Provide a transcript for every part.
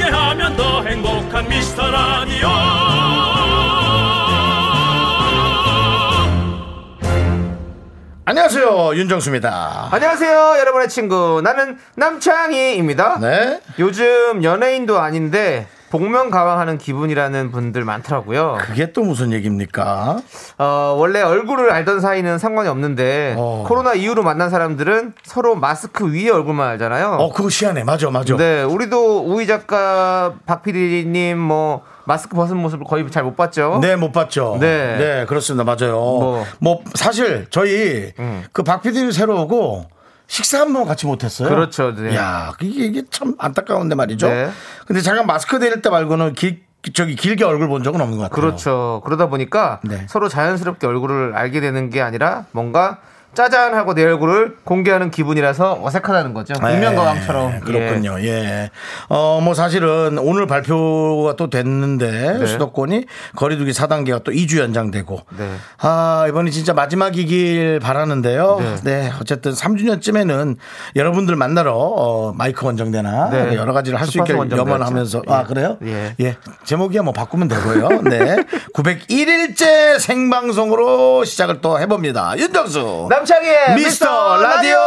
함께하면 더 행복한 미스터 라디오 안녕하세요 윤정수입니다. 안녕하세요, 여러분의 친구. 나는 남창희입니다. 네. 요즘 연예인도 아닌데, 복면 가왕하는 기분이라는 분들 많더라고요. 그게 또 무슨 얘기입니까? 어, 원래 얼굴을 알던 사이는 상관이 없는데, 어. 코로나 이후로 만난 사람들은 서로 마스크 위에 얼굴만 알잖아요. 어 그거 시원해 맞아 맞아. 네, 우리도 우희 작가, 박 PD님, 뭐, 마스크 벗은 모습을 거의 잘 못 봤죠? 네, 못 봤죠. 네. 네, 그렇습니다. 맞아요. 뭐, 뭐. 사실 저희 음. 그박 PD님 새로 오고 식사 한 번 같이 못 했어요. 그렇죠, 네. 야, 이게, 이게 참 안타까운데 말이죠. 네. 근데 잠깐 마스크 내릴 때 말고는 길, 저기 길게 얼굴 본 적은 없는 것 같아요. 그렇죠. 그러다 보니까 네. 서로 자연스럽게 얼굴을 알게 되는 게 아니라 뭔가 짜잔 하고 내 얼굴을 공개하는 기분이라서 어색하다는 거죠. 복면가왕처럼. 네, 그렇군요. 예. 어, 뭐 사실은 오늘 발표가 또 됐는데 네. 수도권이 거리두기 4단계가 또 2주 연장되고. 네. 아, 이번이 진짜 마지막이길 바라는데요. 네. 네. 어쨌든 3주년쯤에는 여러분들 만나러 어, 마이크 원정대나 네. 여러 가지를 할 수 있게. 염원하면서 아, 예. 그래요? 예. 제목이야 뭐 바꾸면 되고요. 네. 901일째 생방송으로 시작을 또 해봅니다. 윤정수. 남창희의 미스터 라디오.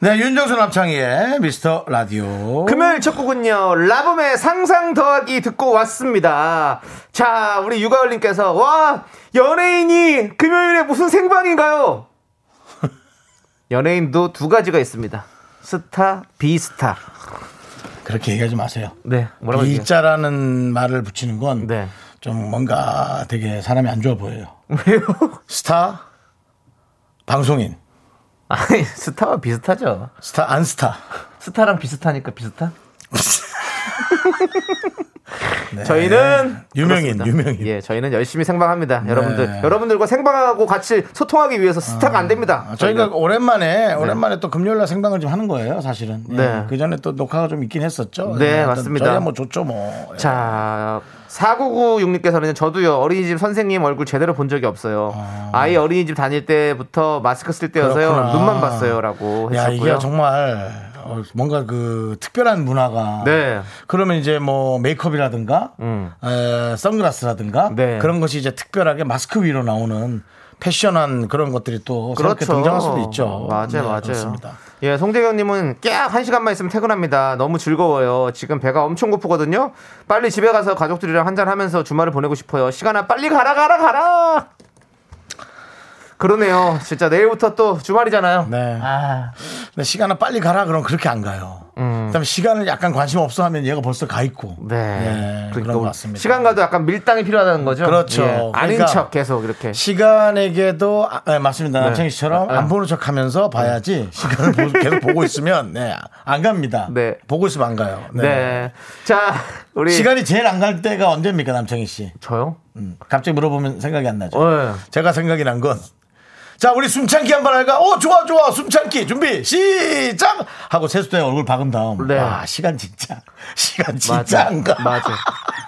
네, 윤정수 남창희의 미스터 라디오. 금요일 첫 곡은요, 라붐의 상상 더하기 듣고 왔습니다. 자, 우리 유가을님께서, 와, 연예인이 금요일에 무슨 생방인가요? 연예인도 두 가지가 있습니다. 스타, 비스타. 그렇게 얘기하지 마세요. 네, 뭐라고? 비자라는 말을 붙이는 건 좀 네. 뭔가 되게 사람이 안 좋아 보여요. 왜요? 스타, 방송인, 아니, 스타와 비슷하죠. 스타, 안 스타. 스타랑 비슷하니까 비슷한? 저희는 네. 유명인, 그렇습니다. 유명인. 예, 저희는 열심히 생방합니다. 여러분들, 네. 여러분들과 생방하고 같이 소통하기 위해서 스타가 안 됩니다. 아, 저희가 오랜만에 오랜만에 또 금요일 날 생방을 좀 하는 거예요, 사실은. 예, 네. 그 전에 또 녹화가 좀 있긴 했었죠. 네, 하여튼 맞습니다. 저희야 뭐 좋죠, 뭐. 예. 자, 4996님께서는 저도요, 어린이집 선생님 얼굴 제대로 본 적이 없어요. 아. 이 어린이집 다닐 때부터 마스크 쓸 때여서요, 그렇구나. 눈만 봤어요. 라고 야, 했었고요. 이게 정말 어, 뭔가 그 특별한 문화가. 네. 그러면 이제 뭐 메이크업이라든가, 음. 에, 선글라스라든가 네. 그런 것이 이제 특별하게 마스크 위로 나오는 패션한 그런 것들이 또 그렇죠. 등장할 수도 있죠. 맞아요, 네, 맞아요. 그렇습니다. 예, 송재경님은 깍한 시간만 있으면 퇴근합니다. 너무 즐거워요. 지금 배가 엄청 고프거든요. 빨리 집에 가서 가족들이랑 한잔 하면서 주말을 보내고 싶어요. 시간아, 빨리 가라, 가라, 가라! 그러네요. 진짜 내일부터 또 주말이잖아요. 네. 아, 시간을 빨리 가라 그럼 그렇게 안 가요. 그다음에 시간을 약간 관심 없어 하면 얘가 벌써 가 있고. 네. 예, 그러니까 그런 것 같습니다. 시간 가도 약간 밀당이 필요하다는 거죠. 그렇죠. 예, 아닌 그러니까 척 계속 이렇게. 시간에게도 아, 네, 맞습니다. 남창희 씨처럼 네. 안 보는 척하면서 봐야지 시간을 보- 계속 보고 있으면 네, 안 갑니다. 네. 보고 있으면 안 가요. 네. 네. 자, 우리 시간이 제일 안 갈 때가 언제입니까, 남창희 씨? 저요? 음, 갑자기 물어보면 생각이 안 나죠. 어, 제가 생각이 난 건. 자, 우리 숨참기 한번 할까? 오, 좋아, 좋아. 숨참기 준비, 시작! 하고 세수대에 얼굴 박은 다음. 네. 와, 시간 진짜. 시간 진짜 맞아. 안 가. 맞아.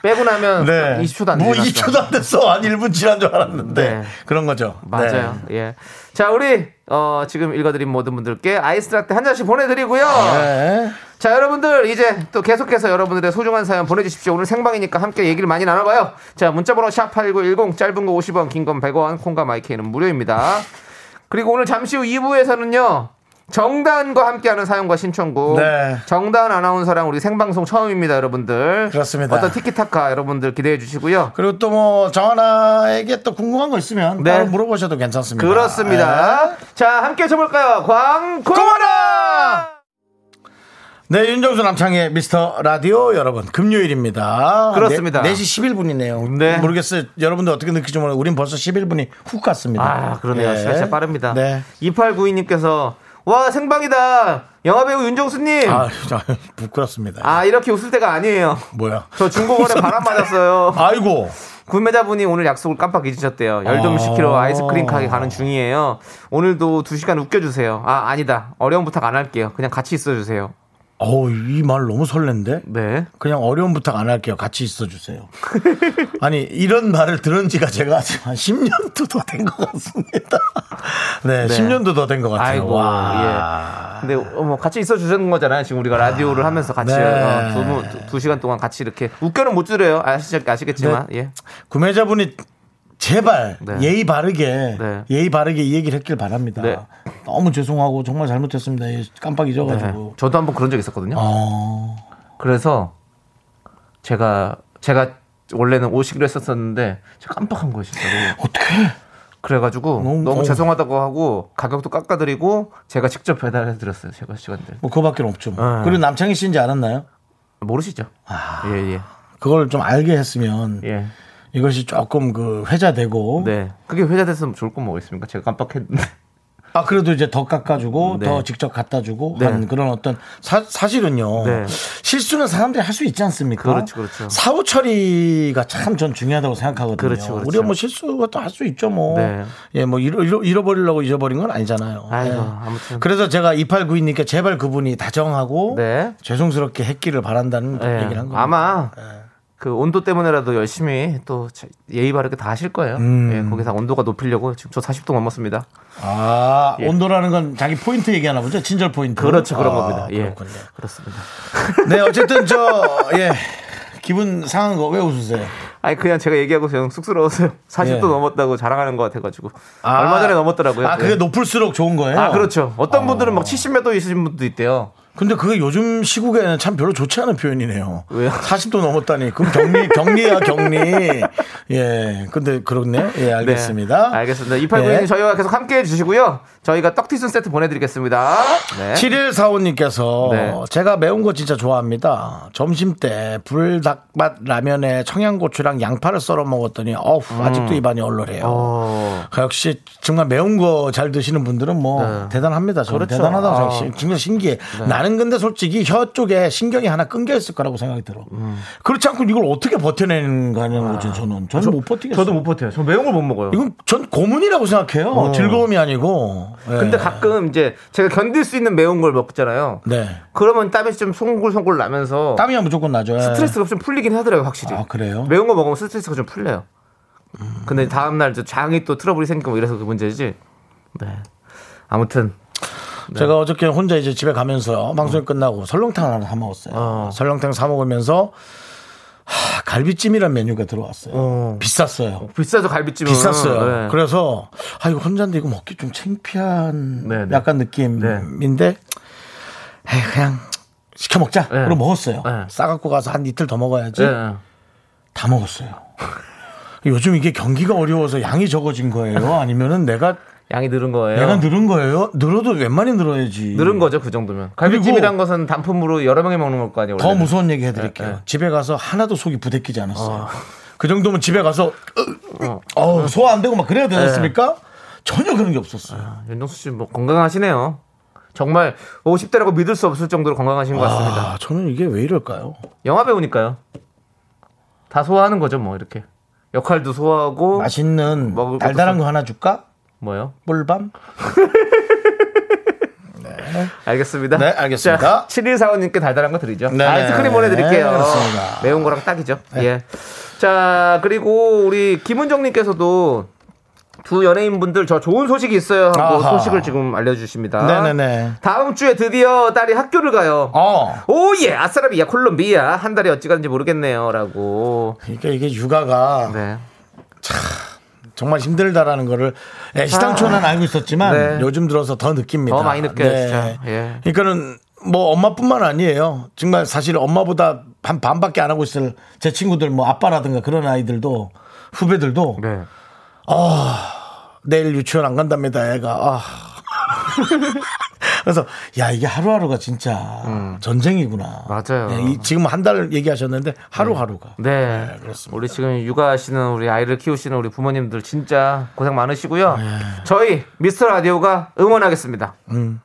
빼고 나면 네. 20초도 안뭐 지났어. 2초도 안 됐어. 한 1분 지난 줄 알았는데. 네. 그런 거죠. 맞아요. 네. 예. 자, 우리 어, 지금 읽어드린 모든 분들께 아이스 라떼 한 잔씩 보내드리고요. 네. 자, 여러분들 이제 또 계속해서 여러분들의 소중한 사연 보내주십시오. 오늘 생방이니까 함께 얘기를 많이 나눠봐요. 자, 문자번호 샵8910 짧은 거 50원, 긴 건 100원, 콩과 마이크는 무료입니다. 그리고 오늘 잠시 후 2부에서는요. 정다은과 함께하는 사연과 신청곡. 네. 정다은 아나운서랑 우리 생방송 처음입니다, 여러분들. 그렇습니다. 어떤 티키타카 여러분들 기대해 주시고요. 그리고 또 뭐 정하나에게 또 궁금한 거 있으면 네. 물어보셔도 괜찮습니다. 그렇습니다. 자, 함께 쳐볼까요? 광고라! 네, 윤정수 남창의 미스터 라디오 여러분, 금요일입니다. 그렇습니다. 네, 4시 11분이네요. 네. 모르겠어요. 여러분들 어떻게 느끼지 모르겠어요. 우린 벌써 11분이 훅 갔습니다. 아, 그러네요. 예. 시간 진짜 빠릅니다. 네. 2892님께서 와 생방이다. 영화배우 윤정수님. 아, 아, 자, 부끄럽습니다. 이렇게 웃을 때가 아니에요. 뭐야? 저 중고거래 바람 맞았어요. 아이고. 구매자분이 오늘 약속을 깜빡 잊으셨대요. 열좀 아. 식히러 아이스크림 가게 가는 중이에요. 오늘도 두 시간 웃겨주세요. 아 아니다. 어려운 부탁 안 할게요. 그냥 같이 있어주세요. 어우, 이 말 너무 설렌데? 네. 그냥 어려운 부탁 안 할게요. 같이 있어 주세요. 아니, 이런 말을 들은 지가 제가 지금 한 10년도 더 된 것 같습니다. 네, 10년도 더 된 것 같아요. 아이고, 와. 예. 근데 어, 뭐 같이 있어 주는 거잖아요. 지금 우리가 라디오를 하면서 같이 네. 어, 두, 두, 두 시간 동안 같이 이렇게 웃겨는 못 줄여요. 아시, 아시겠지만 예. 구매자분이 제발 네. 예의 바르게 네. 예의 바르게 이 얘기를 했길 바랍니다. 네. 너무 죄송하고 정말 잘못했습니다. 예, 깜빡 네. 잊어가지고. 저도 한번 그런 적 있었거든요. 어, 그래서 제가 제가 원래는 오시기로 했었었는데 제가 깜빡한 거예요, 진짜로. 어떻게? 그래가지고 너무- 너무, 어. 죄송하다고 하고 가격도 깎아드리고 제가 직접 배달해 드렸어요. 제가 시간들 뭐 그거밖에 없죠. 뭐. 네. 그리고 남창희 씨인지 알았나요? 모르시죠? 예예 그걸 좀 알게 했으면 예. 이것이 조금 그 회자되고 네. 그게 회자 됐으면 좋을 건 뭐겠습니까? 제가 깜빡했는데. 아 그래도 이제 더 깎아주고 네. 더 직접 갖다주고 네. 한 그런 어떤 사, 사실은요 네. 실수는 사람들이 할 수 있지 않습니까? 그렇죠, 그렇죠. 사후 처리가 참 전 중요하다고 생각하거든요. 그렇죠, 그렇죠. 우리가 뭐 실수가 또 할 수 있죠 뭐. 네. 예, 뭐 잃어, 잃어, 잃어버리려고 잊어버린 건 아니잖아요. 아이고, 예. 아무튼. 그래서 제가 2892님께 제발 그분이 다정하고 네. 죄송스럽게 했기를 바란다는 예. 얘기를 한 거예요. 아마 그 온도 때문에라도 열심히 또 예의 바르게 다 하실 거예요. 음. 예, 거기서 온도가 높이려고 지금 저 40도 넘었습니다. 아, 예. 온도라는 건 자기 포인트 얘기하나 보죠? 친절 포인트. 그렇죠, 그런 아, 겁니다. 예. 그렇군요. 그렇습니다. 네, 어쨌든 저, 예. 기분 상한 거 왜 웃으세요? 아니 그냥 제가 얘기하고 그냥 쑥스러워서요. 40도 예. 넘었다고 자랑하는 것 같아가지고 얼마 전에 넘었더라고요. 아, 그게 예. 높을수록 좋은 거예요? 아 그렇죠. 어떤 분들은 막 70몇 도 있으신 분도 있대요. 근데 그게 요즘 시국에는 참 별로 좋지 않은 표현이네요. 왜요? 40도 넘었다니. 그럼 격리, 격리야, 격리. 예. 근데 그렇네요. 예, 알겠습니다. 네, 알겠습니다. 2892님 예. 저희와 계속 함께 해주시고요. 저희가 떡튀순 세트 보내드리겠습니다. 네. 7145님께서 네. 제가 매운 거 진짜 좋아합니다. 점심 때 불닭맛 라면에 청양고추랑 양파를 썰어 먹었더니 어우 아직도 입안이 얼얼해요. 음. 어. 역시 정말 매운 거 잘 드시는 분들은 뭐 네. 대단합니다. 저는 그렇죠. 대단하다고 아. 생각해요. 정말 신기해. 나는 근데 솔직히 혀 쪽에 신경이 하나 끊겨 있을 거라고 생각이 들어. 음. 그렇지 않고 이걸 어떻게 버텨내는가는 거죠. 저는 저는 못 버티겠어요. 아. 저도 못 버텨요. 저 매운 걸 못 먹어요. 이건 전 고문이라고 생각해요. 즐거움이 아니고. 예. 어. 근데 가끔 이제 제가 견딜 수 있는 매운 걸 먹잖아요. 네. 그러면 땀이 좀 송골송골 나면서 땀이야 무조건 나죠. 예. 스트레스가 좀 풀리긴 하더라고요, 확실히. 아, 그래요? 매운 거 먹으면 스트레스가 좀 풀려요. 근데 다음날 저 장이 또 트러블이 생기고 이래서 그 문제지. 네. 아무튼. 제가 어저께 혼자 이제 집에 가면서 방송이 끝나고 설렁탕 하나 사 먹었어요. 어. 설렁탕 사 먹으면서 하, 갈비찜이란 메뉴가 들어왔어요. 어. 비쌌어요. 비싸죠, 갈비찜은. 비쌌어요. 네. 그래서 아 이거 혼자인데 이거 먹기 좀 창피한 네, 네. 약간 느낌인데 에이, 그냥 시켜 먹자. 네. 그럼 먹었어요. 네. 싸갖고 가서 한 이틀 더 먹어야지. 네. 다 먹었어요. 요즘 이게 경기가 어려워서 양이 적어진 거예요? 아니면은 내가 양이 늘은 거예요. 내가 늘은 거예요? 늘어도 웬만히 늘어야지. 늘은 거죠, 그 정도면. 갈비찜이란 것은 단품으로 여러 명이 먹는 거 아니에요, 더 원래는. 무서운 얘기 해드릴게요. 네, 네. 집에 가서 하나도 속이 부대끼지 않았어요. 그 정도면 집에 가서 어. 어, 소화 안 되고 막 그래야 되겠습니까? 전혀 그런 게 없었어요. 윤정수 씨 뭐 건강하시네요. 정말 50대라고 믿을 수 없을 정도로 건강하신 것 같습니다. 아, 저는 이게 왜 이럴까요? 영화 배우니까요. 다 소화하는 거죠, 뭐 이렇게. 역할도 소화하고 맛있는 먹을 달달한 써- 거 하나 줄까? 뭐요? 꿀밤? 알겠습니다. 네, 알겠습니다. 7145님께 달달한 거 드리죠. 네, 아이스크림 보내드릴게요. 네, 그렇습니다. 매운 거랑 딱이죠. 예. 자, 그리고 우리 김은정님께서도 두 연예인분들 저 좋은 소식이 있어요 하고 아하. 소식을 지금 알려주십니다. 네네네. 다음 주에 드디어 딸이 학교를 가요. 어. 오예 아싸라비아 콜롬비아 한 달이 어찌 가는지 모르겠네요라고. 그러니까 이게 육아가 네. 정말 힘들다라는 거를 애시당초는 알고 있었지만 네. 요즘 들어서 더 느낍니다. 더 많이 느껴요, 진짜. 예. 그러니까는 뭐 엄마뿐만 아니에요. 정말 사실 엄마보다 한 반밖에 안 하고 있을 제 친구들 뭐 아빠라든가 그런 아이들도 후배들도 네. 내일 유치원 안 간답니다. 애가 아. 그래서 야 이게 하루하루가 진짜 전쟁이구나. 맞아요. 예, 이- 지금 한 달 얘기하셨는데 하루하루가. 네. 그렇습니다. 우리 지금 육아하시는 우리 아이를 키우시는 우리 부모님들 진짜 고생 많으시고요. 네. 저희 미스터 라디오가 응원하겠습니다.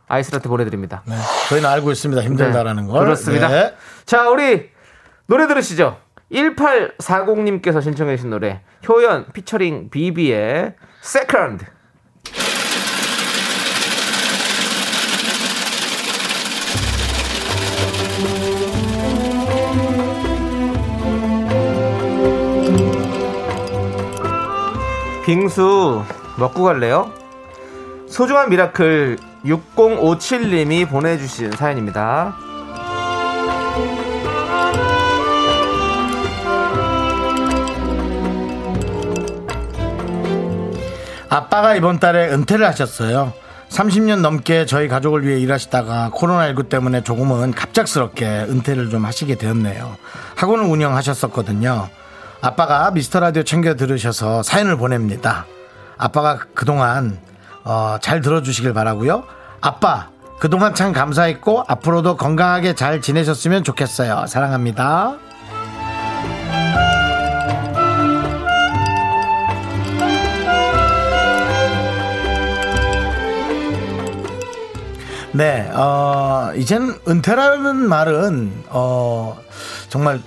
아이스라떼 보내드립니다. 네. 저희는 알고 있습니다. 힘들다라는 네, 걸. 그렇습니다. 네. 자, 우리 노래 들으시죠. 1840님께서 신청해 주신 노래 효연 피처링 비비의 Second 빙수 먹고 갈래요? 소중한 미라클 6057님이 보내주신 사연입니다. 아빠가 이번 달에 은퇴를 하셨어요. 30년 넘게 저희 가족을 위해 일하시다가 코로나19 때문에 조금은 갑작스럽게 은퇴를 좀 하시게 되었네요. 학원을 운영하셨었거든요. 아빠가 미스터 라디오 챙겨 들으셔서 사연을 보냅니다. 아빠가 그동안 어, 잘 들어주시길 바라고요. 아빠 그동안 참 감사했고 앞으로도 건강하게 잘 지내셨으면 좋겠어요. 사랑합니다. 네, 어, 이젠 은퇴라는 말은, 어, 정말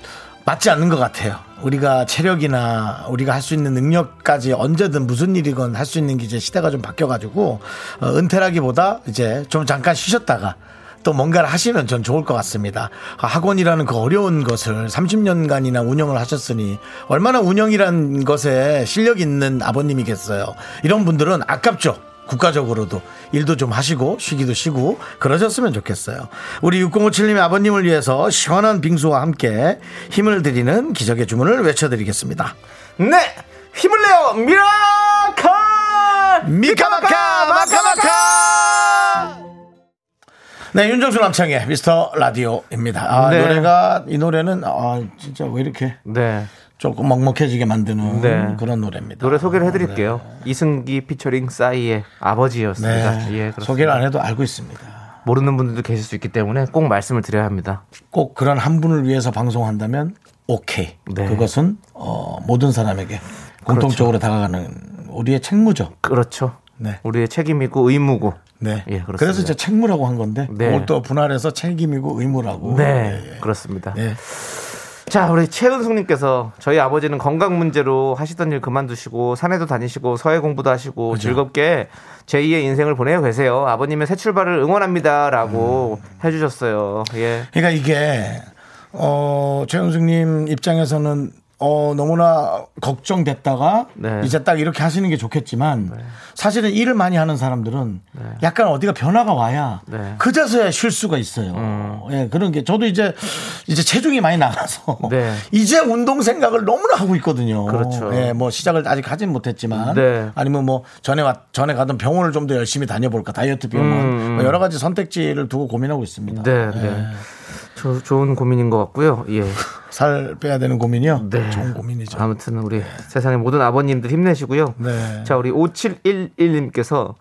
맞지 않는 것 같아요. 우리가 체력이나 우리가 할 수 있는 능력까지 언제든 무슨 일이건 할 수 있는 게 이제 시대가 좀 바뀌어가지고, 어, 은퇴라기보다 이제 좀 잠깐 쉬셨다가 또 뭔가를 하시면 전 좋을 것 같습니다. 학원이라는 그 어려운 것을 30년간이나 운영을 하셨으니 얼마나 운영이란 것에 실력 있는 아버님이겠어요. 이런 분들은 아깝죠. 국가적으로도 일도 좀 하시고 쉬기도 쉬고 그러셨으면 좋겠어요. 우리 6057님의 아버님을 위해서 시원한 빙수와 함께 힘을 드리는 기적의 주문을 외쳐드리겠습니다. 네! 힘을 내요! 미라클! 미카마카 마카마카 네 윤정수 남창희의 미스터 라디오입니다. 아, 네. 노래가 이 노래는 아, 진짜 왜 이렇게 네. 조금 먹먹해지게 만드는 네. 그런 노래입니다. 노래 소개를 해드릴게요. 이승기 피처링 싸이의 아버지였습니다. 네. 예. 소개를 안 해도 알고 있습니다. 모르는 분들도 계실 수 있기 때문에 꼭 말씀을 드려야 합니다. 꼭 그런 한 분을 위해서 방송한다면 오케이. 네. 그것은 어, 모든 사람에게 공통적으로 다가가는 우리의 책무죠. 그렇죠. 네. 우리의 책임이고 의무고. 네. 예. 그래서 이제 책무라고 한 건데 네. 그걸 또 분할해서 책임이고 의무라고. 네, 예, 예. 그렇습니다. 네. 자, 우리 최은숙님께서 저희 아버지는 건강 문제로 하시던 일 그만두시고 산에도 다니시고 서예 공부도 하시고 즐겁게 제2의 인생을 보내고 계세요. 아버님의 새 출발을 응원합니다라고 음. 해주셨어요. 예, 그러니까 이게 어 최은숙님 입장에서는 어 너무나 걱정됐다가 네. 이제 딱 이렇게 하시는 게 좋겠지만 사실은 일을 많이 하는 사람들은 약간 어디가 변화가 와야 네. 음. 그제서야 쉴 수가 있어요. 예 그런 게 저도 이제 이제 체중이 많이 나가서 네. 이제 운동 생각을 너무나 하고 있거든요. 그렇죠. 예, 뭐 시작을 아직 하진 못했지만 네. 아니면 뭐 전에 와- 전에 가던 병원을 좀 더 열심히 다녀볼까 다이어트 병원 뭐 여러 가지 선택지를 두고 고민하고 있습니다. 음, 네, 네. 조- 좋은 고민인 것 같고요. 예. 살 빼야 되는 고민이요? 네. 좋은 고민이죠. 아무튼 우리 세상의 모든 아버님들 힘내시고요. 네. 자, 우리 5711님께서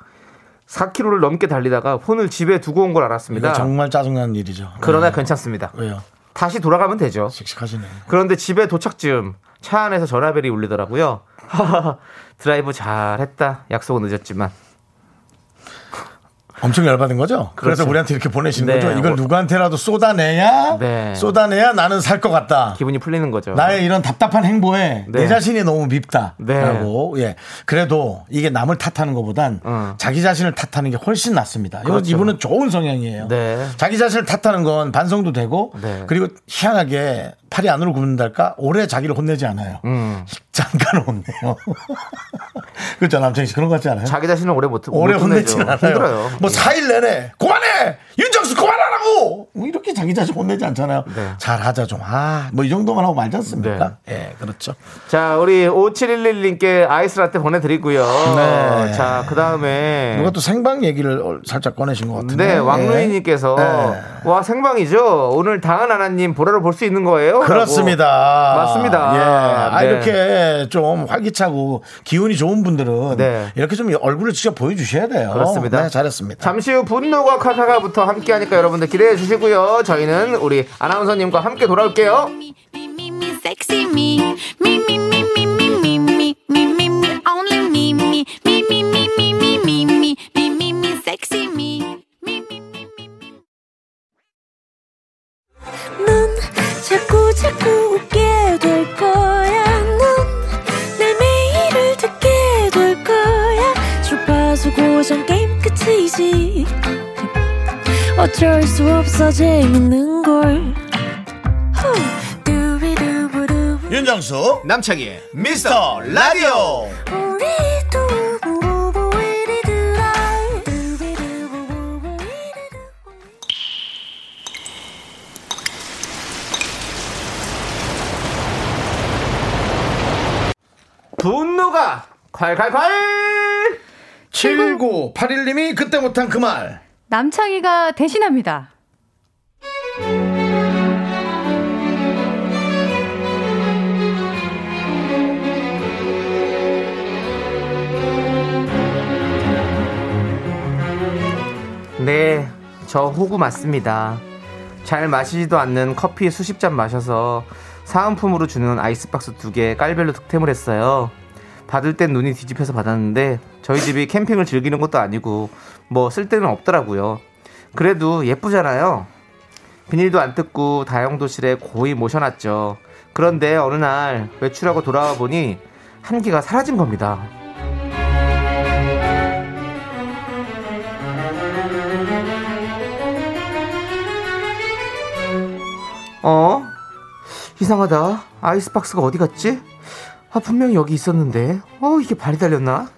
4km를 넘게 달리다가 폰을 집에 두고 온 걸 알았습니다. 정말 짜증나는 일이죠. 그러나 네. 괜찮습니다. 왜요? 다시 돌아가면 되죠. 씩씩하시네. 그런데 집에 도착 즈음 차 안에서 전화벨이 울리더라고요. 드라이브 잘했다. 약속은 늦었지만. 엄청 열받은 거죠? 그래서 그렇죠. 우리한테 이렇게 보내시는 네. 거죠? 이걸 어. 누구한테라도 쏟아내야 네. 쏟아내야 나는 살 것 같다. 기분이 풀리는 거죠. 나의 이런 답답한 행보에 네. 내 자신이 너무 밉다. 네. 라고. 예. 그래도 이게 남을 탓하는 것보단 어. 자기 자신을 탓하는 게 훨씬 낫습니다. 그렇죠. 이분은 좋은 성향이에요. 네. 자기 자신을 탓하는 건 반성도 되고 네. 그리고 희한하게 팔이 안으로 굽는달까 오래 자기를 혼내지 않아요. 음. 잠깐 혼내요. 그렇죠. 남창희 씨 그런 거 같지 않아요? 자기 자신을 오래 못, 오래 못 혼내죠. 않아요. 힘들어요. 뭐 4일 내내 그만해! 윤정수 그만하 라고! 뭐 이렇게 자기 자신 혼내지 않잖아요. 네. 잘하자 좀. 아, 뭐 이 정도만 하고 말지 않습니까? 예, 그렇죠. 자, 우리 5711님께 아이스 라떼 보내드리고요. 네. 자, 그 다음에. 누가 또 생방 얘기를 어, 살짝 꺼내신 것 같은데. 네, 예. 왕루이님께서 네. 와 생방이죠. 오늘 다은 하나님 보라로 볼수 있는 거예요? 그렇습니다. 라고. 맞습니다. 예. 아, 네. 이렇게 좀 활기차고 기운이 좋은 분들은 네. 이렇게 좀 얼굴을 직접 보여주셔야 돼요. 그렇습니다. 네, 잘했습니다. 잠시 후 분노가 카타가부터 함께 하니까 여러분들 기대해 주시고요. 저희는 우리 아나운서님과 함께 돌아올게요. 자꾸 자꾸 웃게 될 거야. 넌내 매일을 듣게 될 거야. 주파수 고정 게임 끝이지. 어쩔 수 없어 재밌는 걸. 윤정수 남창희 미스터 라디오. 분노가 콸콸콸! 7981님이 그때 못한 그 말. 남창희가 대신합니다. 네, 저 호구 맞습니다. 잘 마시지도 않는 커피 수십 잔 마셔서 사은품으로 주는 아이스박스 두 개 깔별로 득템을 했어요. 받을 땐 눈이 뒤집혀서 받았는데 저희 집이 캠핑을 즐기는 것도 아니고 뭐 쓸 데는 없더라고요. 그래도 예쁘잖아요. 비닐도 안 뜯고 다용도실에 고이 모셔놨죠. 그런데 어느 날 외출하고 돌아와 보니 한기가 사라진 겁니다. 어? 이상하다. 아이스박스가 어디 갔지? 아, 분명히 여기 있었는데. 어, 이게 발이 달렸나?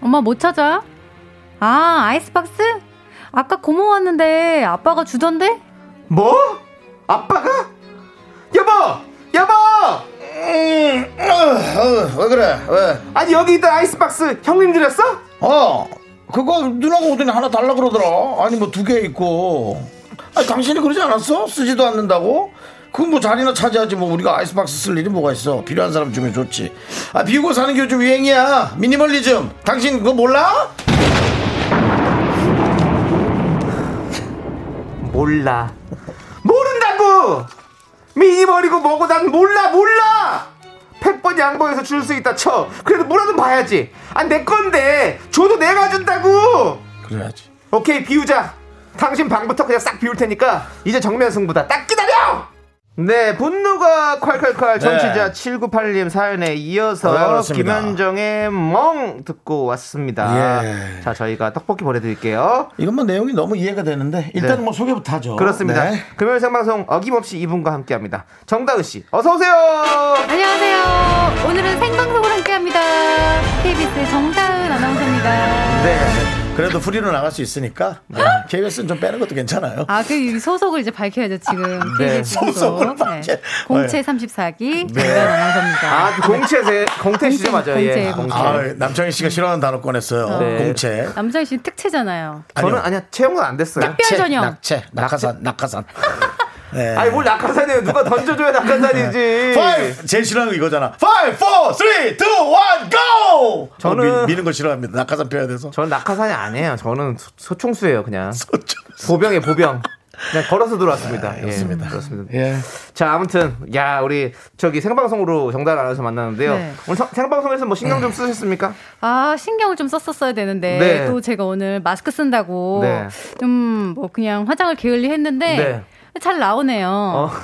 엄마 못 찾아? 아, 아이스박스? 아까 고모 왔는데 아빠가 주던데? 뭐? 아빠가? 여보! 여보! 음, 어, 어, 왜 그래? 왜? 아니, 여기 있던 아이스박스 형님 드렸어? 어, 그거 누나가 오더니 하나 달라 그러더라. 아니 뭐 두 개 있고. 아니 당신이 그러지 않았어? 쓰지도 않는다고? 그건 뭐 자리나 차지하지 뭐 우리가 아이스박스 쓸 일이 뭐가 있어? 필요한 사람 주면 좋지. 아 비우고 사는 게 요즘 유행이야. 미니멀리즘. 당신 그거 몰라? 몰라. 모른다고! 미니멀이고 뭐고 난 몰라, 몰라! 100번 양보해서 줄 수 있다 쳐. 그래도 뭐라도 봐야지. 아, 내 건데. 줘도 내가 준다고! 그래야지. 오케이, 비우자. 당신 방부터 그냥 싹 비울 테니까 이제 정면 승부다. 딱 기다려! 네, 분노가 콸콸콸 정치자 7981님 사연에 이어서 네, 그렇습니다. 김현정의 멍 듣고 왔습니다. 예. 자, 저희가 떡볶이 보내드릴게요. 이건 뭐 내용이 너무 이해가 되는데 일단 네. 뭐 소개부터 하죠. 그렇습니다. 네. 금요일 생방송 어김없이 이분과 함께합니다. 정다은 씨, 어서 오세요. 안녕하세요. 오늘은 생방송 그래도 프리로 나갈 수 있으니까 네. KBS는 좀 빼는 것도 괜찮아요. 아, 그 소속을 이제 밝혀야죠, 지금. 네, KBS 소속. 소속을 밝혀- 공채 34기 네. 정다은 아나운서입니다. 아, 공채세, 공채, 맞아요. 예, 공채, 공채. 아, 남창희 씨가 싫어하는 단어 꺼냈어요. 네. 공채. 남창희 씨는 특채잖아요. 저는 아니요. 아니야, 채용은 안 됐어요. 특별 전형. 낙채, 낙하산, 낙하산. 네. 아니, 뭘 낙하산이에요. 누가 던져줘야 낙하산이지. 5! 제일 싫어하는 거 이거잖아. 5, 4, 3, 2, 1, GO! 저는- 저는 미, 는거 싫어합니다. 낙하산 펴야 돼서. 저는 낙하산이 아니에요. 저는 소, 소총수예요, 그냥. 보병이에요, 보병. 그냥 걸어서 들어왔습니다. 아, 그렇습니다. 예, 그렇습니다. 예. 자, 아무튼, 야, 우리 저기 생방송으로 정답 안에서 만났는데요. 네. 오늘 성- 생방송에서 뭐 신경 좀 쓰셨습니까? 아, 신경을 좀 썼었어야 되는데 네. 또 제가 오늘 마스크 쓴다고 네. 좀뭐 그냥 화장을 게을리 했는데 네. 잘 나오네요. 어.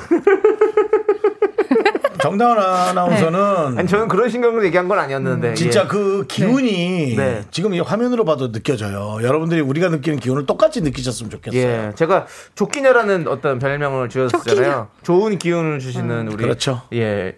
정다은 아나운서는 아니, 저는 그런 신경을 얘기한 건 아니었는데. 진짜 예. 그 기운이 네. 지금 이 화면으로 봐도 느껴져요. 여러분들이 우리가 느끼는 기운을 똑같이 느끼셨으면 좋겠어요. 예, 제가 조끼녀라는 어떤 별명을 지었잖아요. 좋은 기운을 주시는 우리 그렇죠. 예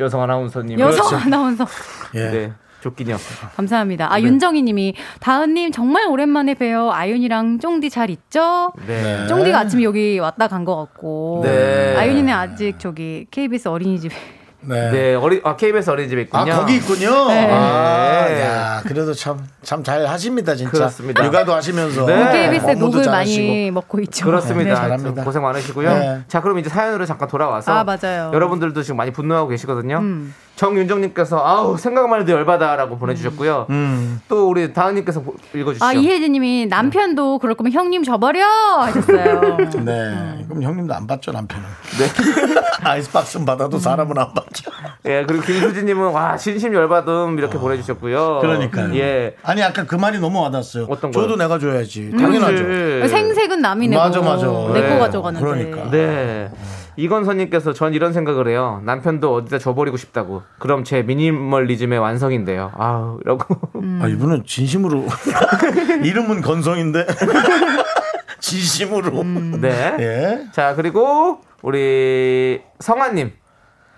여성 아나운서님. 여성 그렇죠. 아나운서 예. 네, 조끼녀. 감사합니다. 아 네. 윤정희 님이 다은님 정말 오랜만에 뵈요. 아윤이랑 쫑디 잘 있죠? 네. 쫑디가 아침에 여기 왔다 간 것 같고 네. 아윤이는 아직 저기 KBS 어린이집에 네. 네, 어리, 아, KBS 어린이집에 아 있군요. 거기 있군요. 네. 아, 야 그래도 참 참 잘 하십니다 진짜. 그렇습니다. 육아도 하시면서 네. KBS의 업무도 녹을 잘하시고. 많이 먹고 있죠. 그렇습니다. 네, 잘합니다. 고생 많으시고요. 네. 자, 그럼 이제 사연으로 잠깐 돌아와서 아, 맞아요. 여러분들도 지금 많이 분노하고 계시거든요. 음. 정윤정님께서 아우 생각만 해도 열받아라고 보내주셨고요. 음. 또 우리 다은님께서 보- 읽어주시죠. 아, 이혜진님이 남편도 그럴 거면 형님 줘버려! 하셨어요. 네. 그럼 형님도 안 받죠 남편은. 네. 아이스박스는 받아도 사람은 안 받죠. 예, 그리고 김수진님은 와 진심 열받음 이렇게 보내주셨고요. 그러니까요. 예. 아니 아까 그 말이 너무 와닿았어요. 어떤 저도 거요? 내가 줘야지. 당연하죠. 그렇지. 생색은 남이 내고 맞아, 맞아. 내거 네. 가져가는데. 그러니까. 네. 이건선님께서 전 이런 생각을 해요. 남편도 어디다 줘버리고 싶다고. 그럼 제 미니멀리즘의 완성인데요. 아우, 이러고. 아 이분은 진심으로 이름은 건성인데 진심으로. 네. 예. 자, 그리고 우리 성화님.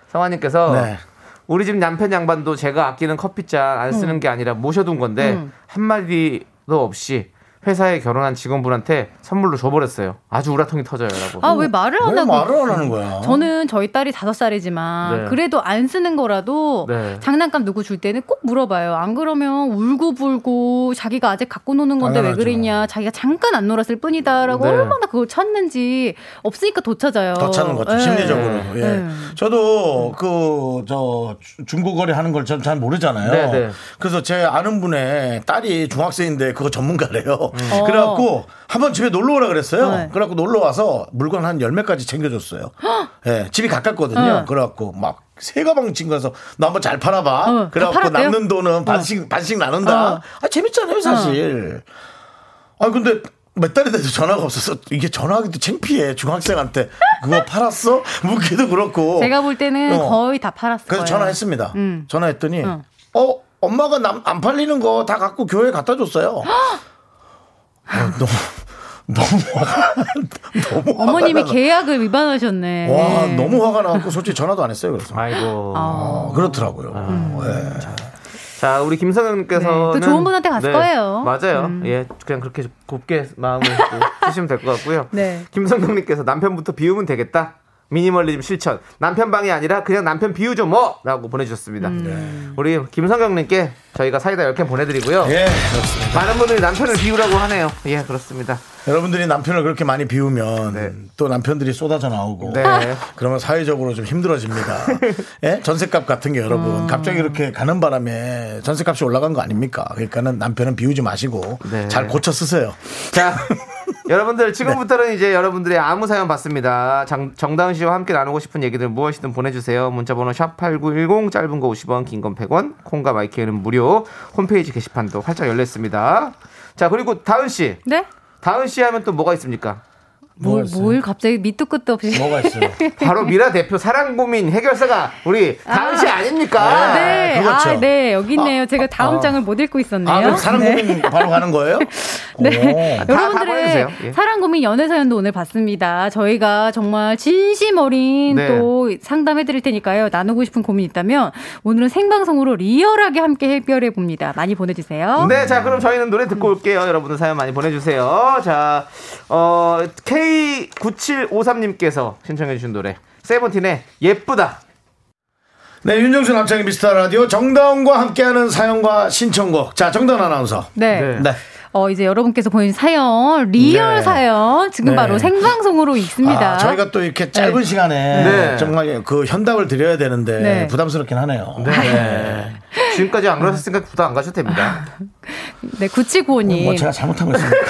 성화님께서 네. 우리 집 남편 양반도 제가 아끼는 커피잔 안 쓰는 게 아니라 모셔둔 건데 음. 한마디도 없이 회사에 결혼한 직원분한테 선물로 줘버렸어요. 아주 우라통이 터져요라고. 아, 왜 말을 안왜 하고. 말을 안 하는 거야? 저는 저희 딸이 다섯 살이지만 네. 그래도 안 쓰는 거라도 네. 장난감 누구 줄 때는 꼭 물어봐요. 안 그러면 울고 불고 자기가 아직 갖고 노는 건데 왜 당연하죠. 그랬냐. 자기가 잠깐 안 놀았을 뿐이다라고 네. 얼마나 그걸 찾는지 없으니까 더 찾아요. 더 찾는 거죠 네. 심리적으로. 예. 네. 저도 그 저 중고거래 하는 걸전잘 모르잖아요. 네, 네. 그래서 제 아는 분의 딸이 중학생인데 그거 전문가래요. 어. 그래갖고 한번 집에 놀러 오라 그랬어요. 네. 그래갖고 놀러 와서 물건 한열몇 가지 챙겨줬어요. 예, 집이 가깝거든요. 네. 그래갖고 막새 가방 챙겨서 너 한번 잘 팔아봐. 어, 다 그래갖고? 남는 돈은 반씩 반씩 나눈다. 어. 아 재밌잖아요 사실. 아 근데 몇 달이 돼도 전화가 없어서 이게 전화하기도 창피해 중학생한테 그거 팔았어? 묻기도 그렇고. 제가 볼 때는 어. 거의 다 팔았을 그래서 거예요. 전화했습니다. 음. 전화했더니 어. 어 엄마가 남, 안 팔리는 거 다 갖고 교회 갖다 줬어요. 아, 너무 너무 화가 너무 어머님이 화가 나. 계약을 위반하셨네. 와 너무 화가 나갖고 솔직히 전화도 안 했어요. 그래서 아이고. 어, 그렇더라고요. 예. 자, 우리 김성현님께서는 네, 또 좋은 분한테 갔을 거예요. 맞아요. 음. 예, 그냥 그렇게 곱게 마음을 또 쓰시면 될 것 같고요. 네. 김성경님께서 남편부터 비우면 되겠다. 미니멀리즘 실천. 남편 방이 아니라 그냥 남편 비우죠 뭐! 라고 보내주셨습니다. 음. 우리 김성경님께 저희가 사이다 10캔 보내드리고요. 예, 그렇습니다. 많은 분들이 남편을 비우라고 하네요. 예, 그렇습니다. 여러분들이 남편을 그렇게 많이 비우면 네. 또 남편들이 쏟아져 나오고 네. 그러면 사회적으로 좀 힘들어집니다. 예? 전세값 같은 게 여러분 갑자기 이렇게 가는 바람에 전세값이 올라간 거 아닙니까? 그러니까는 남편은 비우지 마시고 네. 잘 고쳐 쓰세요. 자, 여러분들 지금부터는 이제 여러분들의 아무 사연 받습니다. 장, 정다은 씨와 함께 나누고 싶은 얘기들 무엇이든 보내주세요. 문자번호 샵 #8910 짧은 거 50원, 긴 건 100원, 콩과 마이크는 무료. 홈페이지 게시판도 활짝 열렸습니다. 자, 그리고 다은 씨, 네? 다은 씨 하면 또 뭐가 있습니까? 뭐가 뭘? 뭘 갑자기 밑도 끝도 없이. 뭐가 있어요? 바로 미라 대표 사랑 고민 해결사가 우리 다은 씨 아닙니까? 네, 그렇죠. 아, 네, 여기 있네요. 제가 다음 아. 장을 못 읽고 있었네요. 아, 사랑 네. 고민 바로 가는 거예요? 네. 오. 다 여러분들의. 예. 사랑 고민 연애 사연도 오늘 봤습니다. 저희가 정말 진심 어린 네. 또 상담해 드릴 테니까요. 나누고 싶은 고민 있다면 오늘은 생방송으로 리얼하게 함께 해결해 봅니다. 많이 보내주세요. 네, 자, 그럼 저희는 노래 듣고 올게요. 여러분들 사연 많이 보내주세요. 자, 어, K9753님께서 신청해주신 노래. 세븐틴의 예쁘다. 네, 윤정수 남창희 미스터 라디오 정다은과 함께하는 사연과 신청곡. 자, 정다은 아나운서. 네. 네. 네. 어, 이제 여러분께서 보내신 사연, 리얼 네. 사연, 지금 네. 바로 생방송으로 있습니다. 아, 저희가 또 이렇게 짧은 네. 시간에 네. 정말 그 현답을 드려야 되는데 네. 부담스럽긴 하네요. 네. 지금까지 안 그러셨으니까 부담 안 가셔도 됩니다. 네, 9795님. 뭐 제가 잘못한 거 있습니까?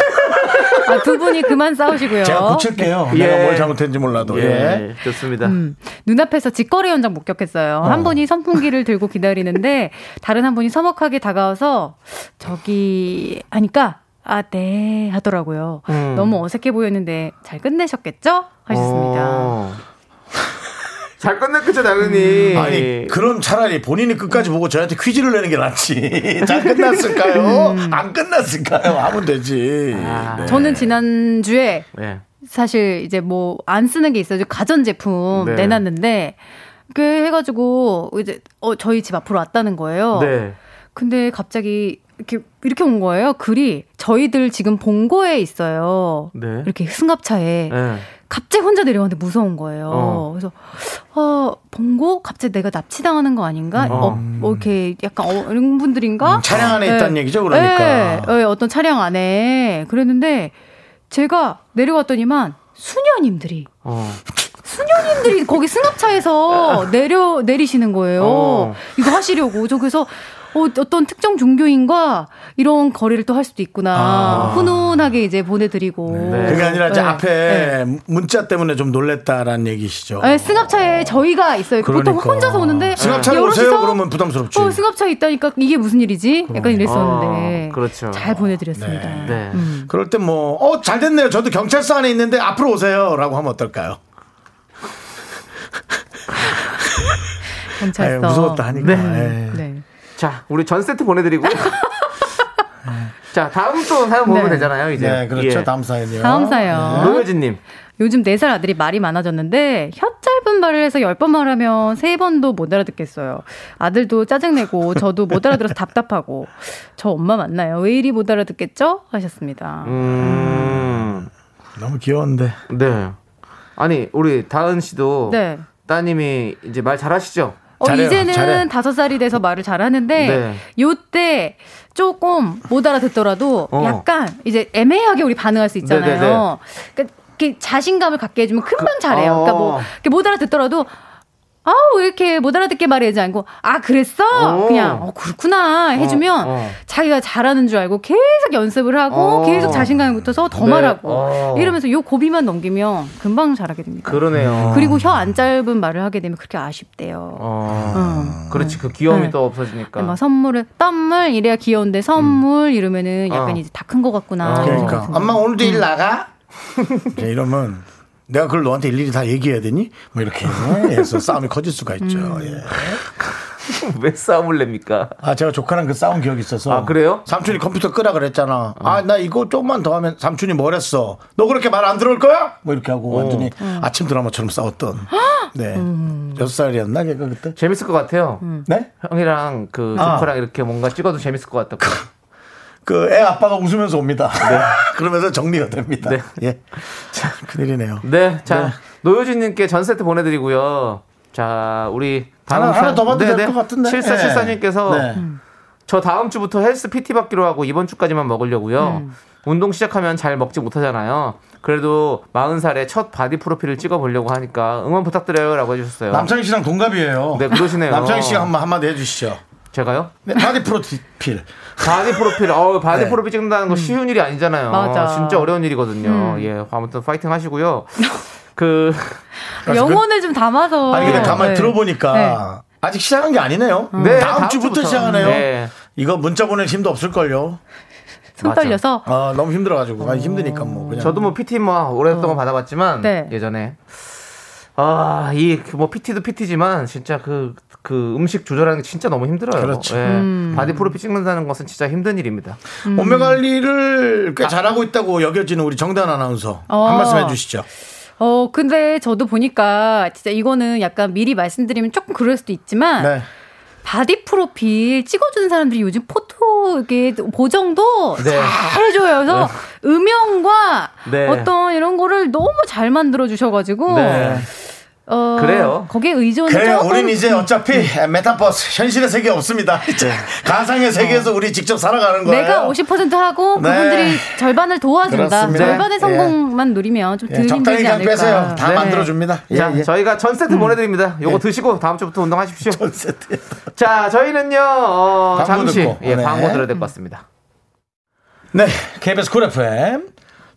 아, 두 분이 그만 싸우시고요. 제가 고칠게요. 예. 내가 뭘 잘못했는지 몰라도. 예. 예, 좋습니다. 음, 눈앞에서 직거래 현장 목격했어요. 한 분이 선풍기를 들고 기다리는데 다른 한 분이 서먹하게 다가와서 저기 하니까 아, 네 하더라고요. 음. 너무 어색해 보였는데 잘 끝내셨겠죠? 하셨습니다. 어. 잘 끝냈겠죠, 당연히. 아니 그럼 차라리 본인이 끝까지 보고 저한테 퀴즈를 내는 게 낫지. 잘 끝났을까요? 안 끝났을까요? 하면 되지. 아. 네. 저는 지난주에 네. 사실 이제 뭐 안 쓰는 게 있어요. 가전제품 네. 내놨는데 그 해가지고 이제 어 저희 집 앞으로 왔다는 거예요. 네. 근데 갑자기 이렇게 이렇게 온 거예요. 글이 저희들 지금 본고에 있어요. 네. 이렇게 승합차에. 네. 갑자기 혼자 내려왔는데 무서운 거예요. 어. 그래서 어 봉고 갑자기 내가 납치당하는 거 아닌가? 어, 뭐 이렇게 약간 어른 분들인가? 음, 차량 안에 네. 있다는 얘기죠, 그러니까. 네, 네, 어떤 차량 안에 그랬는데 제가 내려갔더니만 수녀님들이 어. 수녀님들이 거기 승합차에서 내려 내리시는 거예요. 어. 이거 하시려고 저 그래서 어, 어떤 특정 종교인과 이런 거리를 또 할 수도 있구나. 아. 훈훈하게 이제 보내드리고. 네. 그게 아니라 이제 네. 앞에 네. 문자 때문에 좀 놀랬다라는 얘기시죠. 네, 승합차에 저희가 있어요. 보통 그러니까. 혼자서 오는데 승합차에 여럿이서 오세요? 그러면 부담스럽지. 어, 승합차에 있다니까 이게 무슨 일이지? 약간 이랬었는데. 어, 그렇죠. 잘 보내드렸습니다. 네. 네. 음. 그럴 때 뭐, 어, 잘 됐네요. 저도 경찰서 안에 있는데 앞으로 오세요. 라고 하면 어떨까요? 경찰서. 에이, 무서웠다 하니까. 네. 네. 자, 우리 전 세트 보내드리고. 자, 다음 또 사연 보면 네. 되잖아요, 이제. 네, 그렇죠. 예. 다음 사연이요. 다음 사연. 노효진님. 요즘 4살 아들이 말이 많아졌는데 혀 짧은 말을 해서 10번 말하면 3번도 못 알아듣겠어요. 아들도 짜증내고 저도 못 알아들어서 답답하고 저 엄마 맞나요? 왜 이리 못 알아듣겠죠? 하셨습니다. 음, 너무 귀여운데. 네. 아니, 우리 다은 씨도 네. 따님이 이제 말 잘하시죠? 어, 잘해요, 이제는 잘해. 다섯 살이 돼서 말을 잘하는데 네. 요때 조금 못 알아듣더라도 어. 약간 이제 애매하게 우리 반응할 수 있잖아요. 네네네. 그러니까 자신감을 갖게 해주면 금방 잘해요. 그러니까 뭐 어. 이렇게 못 알아듣더라도 아우 왜 이렇게 못 알아듣게 말해야지 않고 아 그랬어 어. 그냥 어 그렇구나 해주면 어, 어. 자기가 잘하는 줄 알고 계속 연습을 하고 어. 계속 자신감이 붙어서 더 네. 말하고 어. 이러면서 요 고비만 넘기면 금방 잘하게 됩니다. 그러네요. 그리고 혀 안 짧은 말을 하게 되면 그렇게 아쉽대요. 어, 어. 그렇지. 그 귀여움이 네. 또 없어지니까. 막 선물을 땀물 이래야 귀여운데 선물 이러면은 약간 어. 이제 다큰것 같구나. 어. 그러니까. 엄마 오늘도 일 나가? 이제 이러면 내가 그걸 너한테 일일이 다 얘기해야 되니? 뭐 이렇게 해서 싸움이 커질 수가 있죠. 예. 왜 싸움을 냅니까? 아, 제가 조카랑 그 싸운 기억이 있어서. 아, 그래요? 삼촌이 컴퓨터 끄라 그랬잖아. 아, 나 이거 조금만 더 하면 삼촌이 뭐랬어? 너 그렇게 말 안 들어올 거야? 뭐 이렇게 하고 완전히 아침 드라마처럼 싸웠던. 네. 여섯 살이었나? 걔가 그때? 재밌을 것 같아요. 네? 형이랑 그 아. 조카랑 이렇게 뭔가 찍어도 재밌을 것 같다고. 그 애 아빠가 웃으면서 옵니다. 그러면서 정리가 됩니다. 네. 예. 참, 큰일이네요. 네, 자 네. 노효진님께 전 세트 보내드리고요. 자, 우리 다음 하나, 하나 더 봐도 네, 될 네. 것 같은데. 7474님께서 네. 저 다음 주부터 헬스 PT 받기로 하고 이번 주까지만 먹으려고요. 운동 시작하면 잘 먹지 못하잖아요. 그래도 40살에 첫 바디 프로필을 찍어보려고 하니까 응원 부탁드려요라고 해주셨어요. 남창희 씨랑 동갑이에요. 네, 그러시네요. 남창희 씨가 한번 한마디 해주시죠. 제가요? 네, 바디 프로필. 바디 프로필, 어, 바디 네. 프로필 찍는다는 거 쉬운 일이 아니잖아요. 맞아. 진짜 어려운 일이거든요. 예, 아무튼 파이팅 하시고요. 그, 영혼을 좀 담아서. 아니 근데 가만히 네. 들어보니까 네. 아직 시작한 게 아니네요. 네, 다음, 다음 주부터 주부터. 시작하네요. 네. 이거 문자 보낼 힘도 없을 걸요. 손 맞아. 떨려서. 아, 너무 힘들어가지고. 아, 힘드니까 뭐. 그냥. 저도 뭐 PT 뭐 오랫동안 받아봤지만 네. 예전에 아, 이 뭐 PT도 PT지만 진짜 그, 그 음식 조절하는 게 진짜 너무 힘들어요. 그렇죠. 예. 음. 바디 프로필 찍는다는 것은 진짜 힘든 일입니다. 몸매 관리를 꽤 잘하고 있다고 여겨지는 우리 정다은 아나운서. 어. 한 말씀 해주시죠. 어, 근데 저도 보니까 진짜 이거는 약간 미리 말씀드리면 조금 그럴 수도 있지만 네. 바디 프로필 찍어주는 사람들이 요즘 포토 이게 보정도 네. 잘 해줘요. 그래서 음영과 네. 어떤 이런 거를 너무 잘 만들어 주셔가지고 네. 어, 그래요. 거기에 의존을 그래요. 조금 우린 이제 어차피 메타버스 현실의 세계 없습니다. 이제 가상의 세계에서 우리 직접 살아가는 거예요. 내가 50% 하고 네. 그분들이 절반을 도와준다. 그렇습니다. 절반의 예. 성공만 누리면 좀 예, 덜 적당히 그냥. 빼세요. 다 네. 만들어 줍니다. 예, 자, 예. 저희가 전 세트 보내드립니다. 요거 예. 드시고 다음 주부터 운동하십시오. 전 세트. 자, 저희는요, 어, 광고 잠시 듣고. 예, 네. 광고 들어야 될 것 같습니다. 네. KBS 쿨 FM.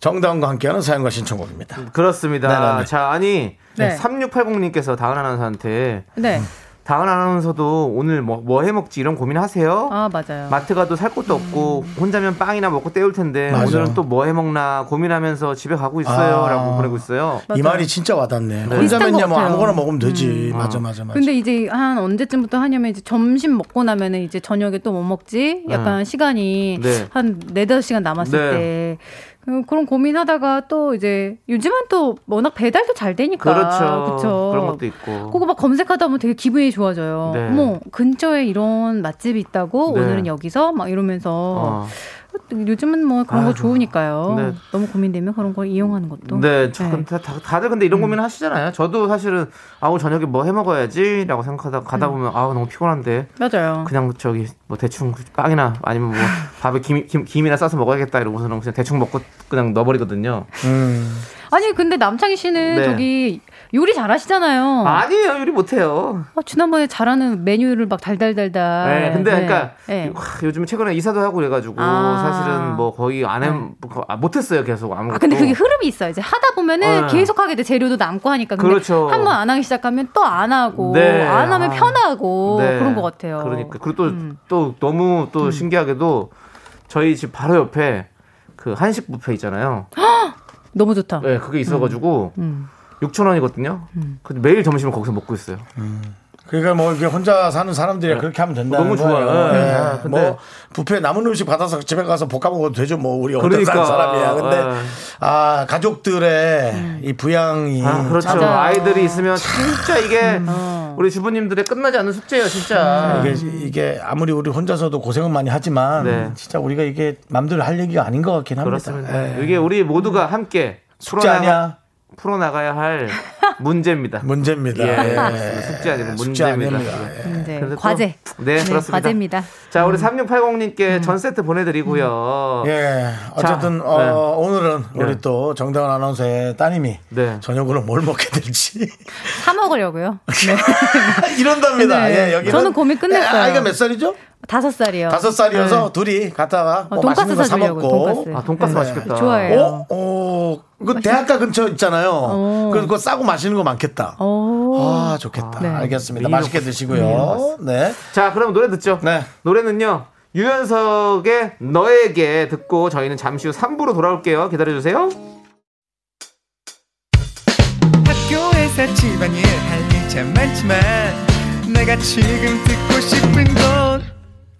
정다운과 함께하는 사연과 신청곡입니다. 그렇습니다. 네네네. 자, 아니, 네. 3680님께서 다은 아나운서한테 네. 다은 아나운서도 오늘 뭐, 뭐 해먹지 이런 고민하세요? 아 맞아요. 마트 가도 살 것도 없고 혼자면 빵이나 먹고 때울 텐데 맞아. 오늘은 또 뭐 해먹나 고민하면서 집에 가고 있어요 아. 라고 보내고 있어요 이 맞아요. 말이 진짜 와닿네. 비슷한 혼자면야 것 뭐. 아무거나 먹으면 되지. 맞아, 맞아, 맞아. 근데 이제 한 언제쯤부터 하냐면 이제 점심 먹고 나면은 이제 저녁에 또 뭐 먹지? 약간 시간이 네. 한 네다섯 시간 남았을 네. 때 그- 그런 고민하다가 또 이제 요즘은 또 워낙 배달도 잘 되니까 그렇죠 그쵸? 그런 것도 있고 그거 막 검색하다 보면 되게 기분이 좋아져요. 네. 어머 근처에 이런 맛집이 있다고 네. 오늘은 여기서 막 이러면서 어. 요즘은 뭐 그런 거 좋으니까요. 네. 너무 고민되면 그런 걸 이용하는 것도. 네, 저, 다, 다, 다들 근데 이런 고민 하시잖아요. 저도 사실은 아우 저녁에 뭐 해 먹어야지라고 생각하다 가다 보면 아우 너무 피곤한데 맞아요. 그냥 저기 뭐 대충 빵이나 아니면 뭐 밥에 김, 김, 김이나 싸서 먹어야겠다 이러고서는 그냥 대충 먹고 그냥 넣어버리거든요. 아니 근데 남창희 씨는 네. 저기 요리 잘하시잖아요. 아니에요, 요리 못해요. 아, 지난번에 잘하는 메뉴를 막 달달달달. 네, 근데 그러니까 네. 와, 요즘 최근에 이사도 하고 그래가지고 아. 사실은 뭐 거의 안 해, 아, 못했어요 계속 아무것도. 아 근데 그게 흐름이 있어요. 이제 하다 보면은 네. 계속 하게 돼 재료도 남고 하니까. 그렇죠. 한 번 안 하기 시작하면 또 안 하고 네. 안 하면 아. 편하고 네. 그런 것 같아요. 그러니까 그리고 또, 음. 또 너무 또 신기하게도 저희 집 바로 옆에 그 한식 뷔페 있잖아요. 너무 좋다. 네, 그게 있어가지고 음. 6천 원이거든요. 근데 매일 점심을 거기서 먹고 있어요. 그러니까 뭐 이게 혼자 사는 사람들이 그렇게 하면 된다. 너무 좋아요. 네. 아, 근데- 뭐 뷔페 남은 음식 받아서 집에 가서 볶아 먹어도 되죠. 뭐 우리 혼자 그러니까. 사람이야. 근데 네. 아 가족들의 이 부양이 아, 그렇죠. 참 맞아요. 아이들이 있으면 진짜 이게 어. 우리 주부님들의 끝나지 않는 숙제예요, 진짜. 이게, 이게 아무리 우리 혼자서도 고생은 많이 하지만 네. 진짜 우리가 이게 맘대로 할 얘기가 아닌 것 같긴 합니다. 그렇습니다. 예. 이게 우리 모두가 함께 숙제 아니야 풀어나가야 할 문제입니다. 문제입니다. 예, 예. 숙제 아니고 숙제 문제입니다. 아닙니다. 예. 네, 그래서 또- 과제. 네, 그렇습니다. 과제입니다. 자, 우리 3680님께 전 세트 보내드리고요. 예, 어쨌든 자, 어, 네. 오늘은 네. 우리 또 정다은 아나운서의 따님이 네. 저녁으로 뭘 먹게 될지 사 먹으려고요. 네. 이런답니다. 네. 예, 여기는 저는 고민 끝냈어요. 예, 아이가 몇 살이죠? 다섯 살이요. 다섯 살이어서 둘이 갔다가 어, 뭐 돈가스 맛있는 거사 사주려고, 먹고. 돈가스. 아, 돈가스 네. 맛있겠다. 좋아해요. 어, 어, 그 대학가 근처 있잖아요. 어. 그래서 그거 싸고 맛있는 거 많겠다. 오. 아, 좋겠다. 네. 알겠습니다. 미역 맛있게 드시고요. 네. 자, 그럼 노래 듣죠. 네. 노래는요. 유연석의 너에게 듣고 저희는 잠시 후 3부로 돌아올게요. 기다려주세요. 학교에서 집안일 할일참 많지만 내가 지금 듣고 싶은 건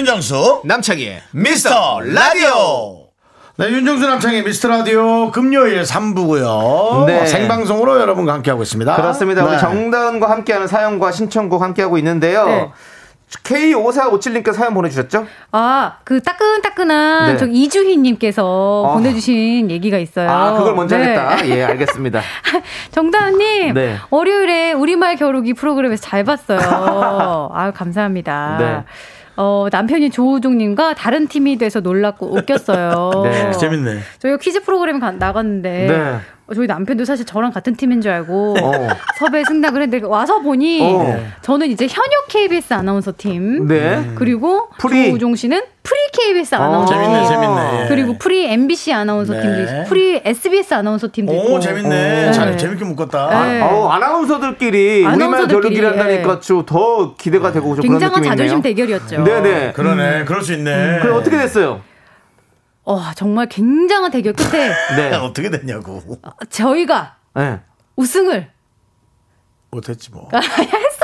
윤정수 남창희의 미스터 라디오. 네, 윤정수 남창의 미스터 라디오 금요일 3부고요. 네. 생방송으로 여러분과 함께하고 있습니다. 그렇습니다. 우리 네. 정다은과 함께하는 사연과 신청곡 함께하고 있는데요. 네. K5457님께 사연 보내주셨죠? 아, 그 따끈따끈한 네. 저 이주희님께서 아. 보내주신 얘기가 있어요. 아, 그걸 먼저 네. 하겠다. 예, 알겠습니다. 정다은님, 네. 월요일에 우리말 겨루기 프로그램에서 잘 봤어요. 아유, 감사합니다. 네. 어, 남편이 조우종님과 다른 팀이 돼서 놀랐고 웃겼어요. 네. 재밌네. 저희가 퀴즈 프로그램 가- 나갔는데, 네. 어, 저희 남편도 사실 저랑 같은 팀인 줄 알고 어. 섭외 승낙을 했는데 와서 보니 어. 저는 이제 현역 KBS 아나운서 팀, 네. 그리고 프리. 조우종 씨는 프리 KBS 아나운서 팀. 재밌네, 재밌네. 예. 그리고 프리 MBC 아나운서 네. 팀도 있고, 프리 SBS 아나운서 팀도 있고. 오, 재밌네. 네. 잘, 재밌게 묶었다. 네. 아우, 아나운서들끼리 우리말 아나운서들끼리, 겨루기를 한다니까 예. 좀더 기대가 되고 좀 그런 굉장한 느낌이 자존심 있네요. 대결이었죠. 네네. 그러네. 그럴 수 있네. 그럼 어떻게 됐어요? 어, 정말 굉장한 대결 끝에 네. 어떻게 됐냐고. 저희가 네. 우승을 못했지 뭐.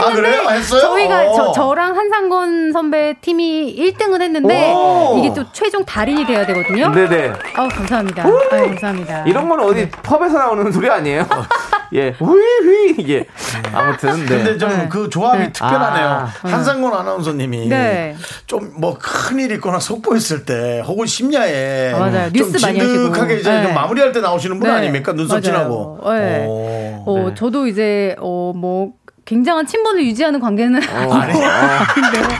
아, 했는데 그래요? 했어요? 저희가 어. 저, 저랑 한상권 선배 팀이 1등은 했는데 오. 이게 또 최종 달인이 돼야 되거든요. 네네. 아우 감사합니다. 아유, 감사합니다. 이런 건 어디 펍에서 나오는 소리 아니에요? 예. 휘휘. 예. 아무튼, 네. 근데 좀그 조합이 네. 특별하네요. 아. 한상권 아나운서님이 네. 좀뭐 큰일 있거나 속보 있을 때 혹은 심야에 맞아요. 좀. 진득하게 이제 네. 좀 마무리할 때 나오시는 분 네. 아닙니까? 눈썹 맞아요. 진하고. 네. 오. 어, 네. 저도 이제 어뭐 굉장한 친분을 유지하는 관계는 어, 아니고 아닌데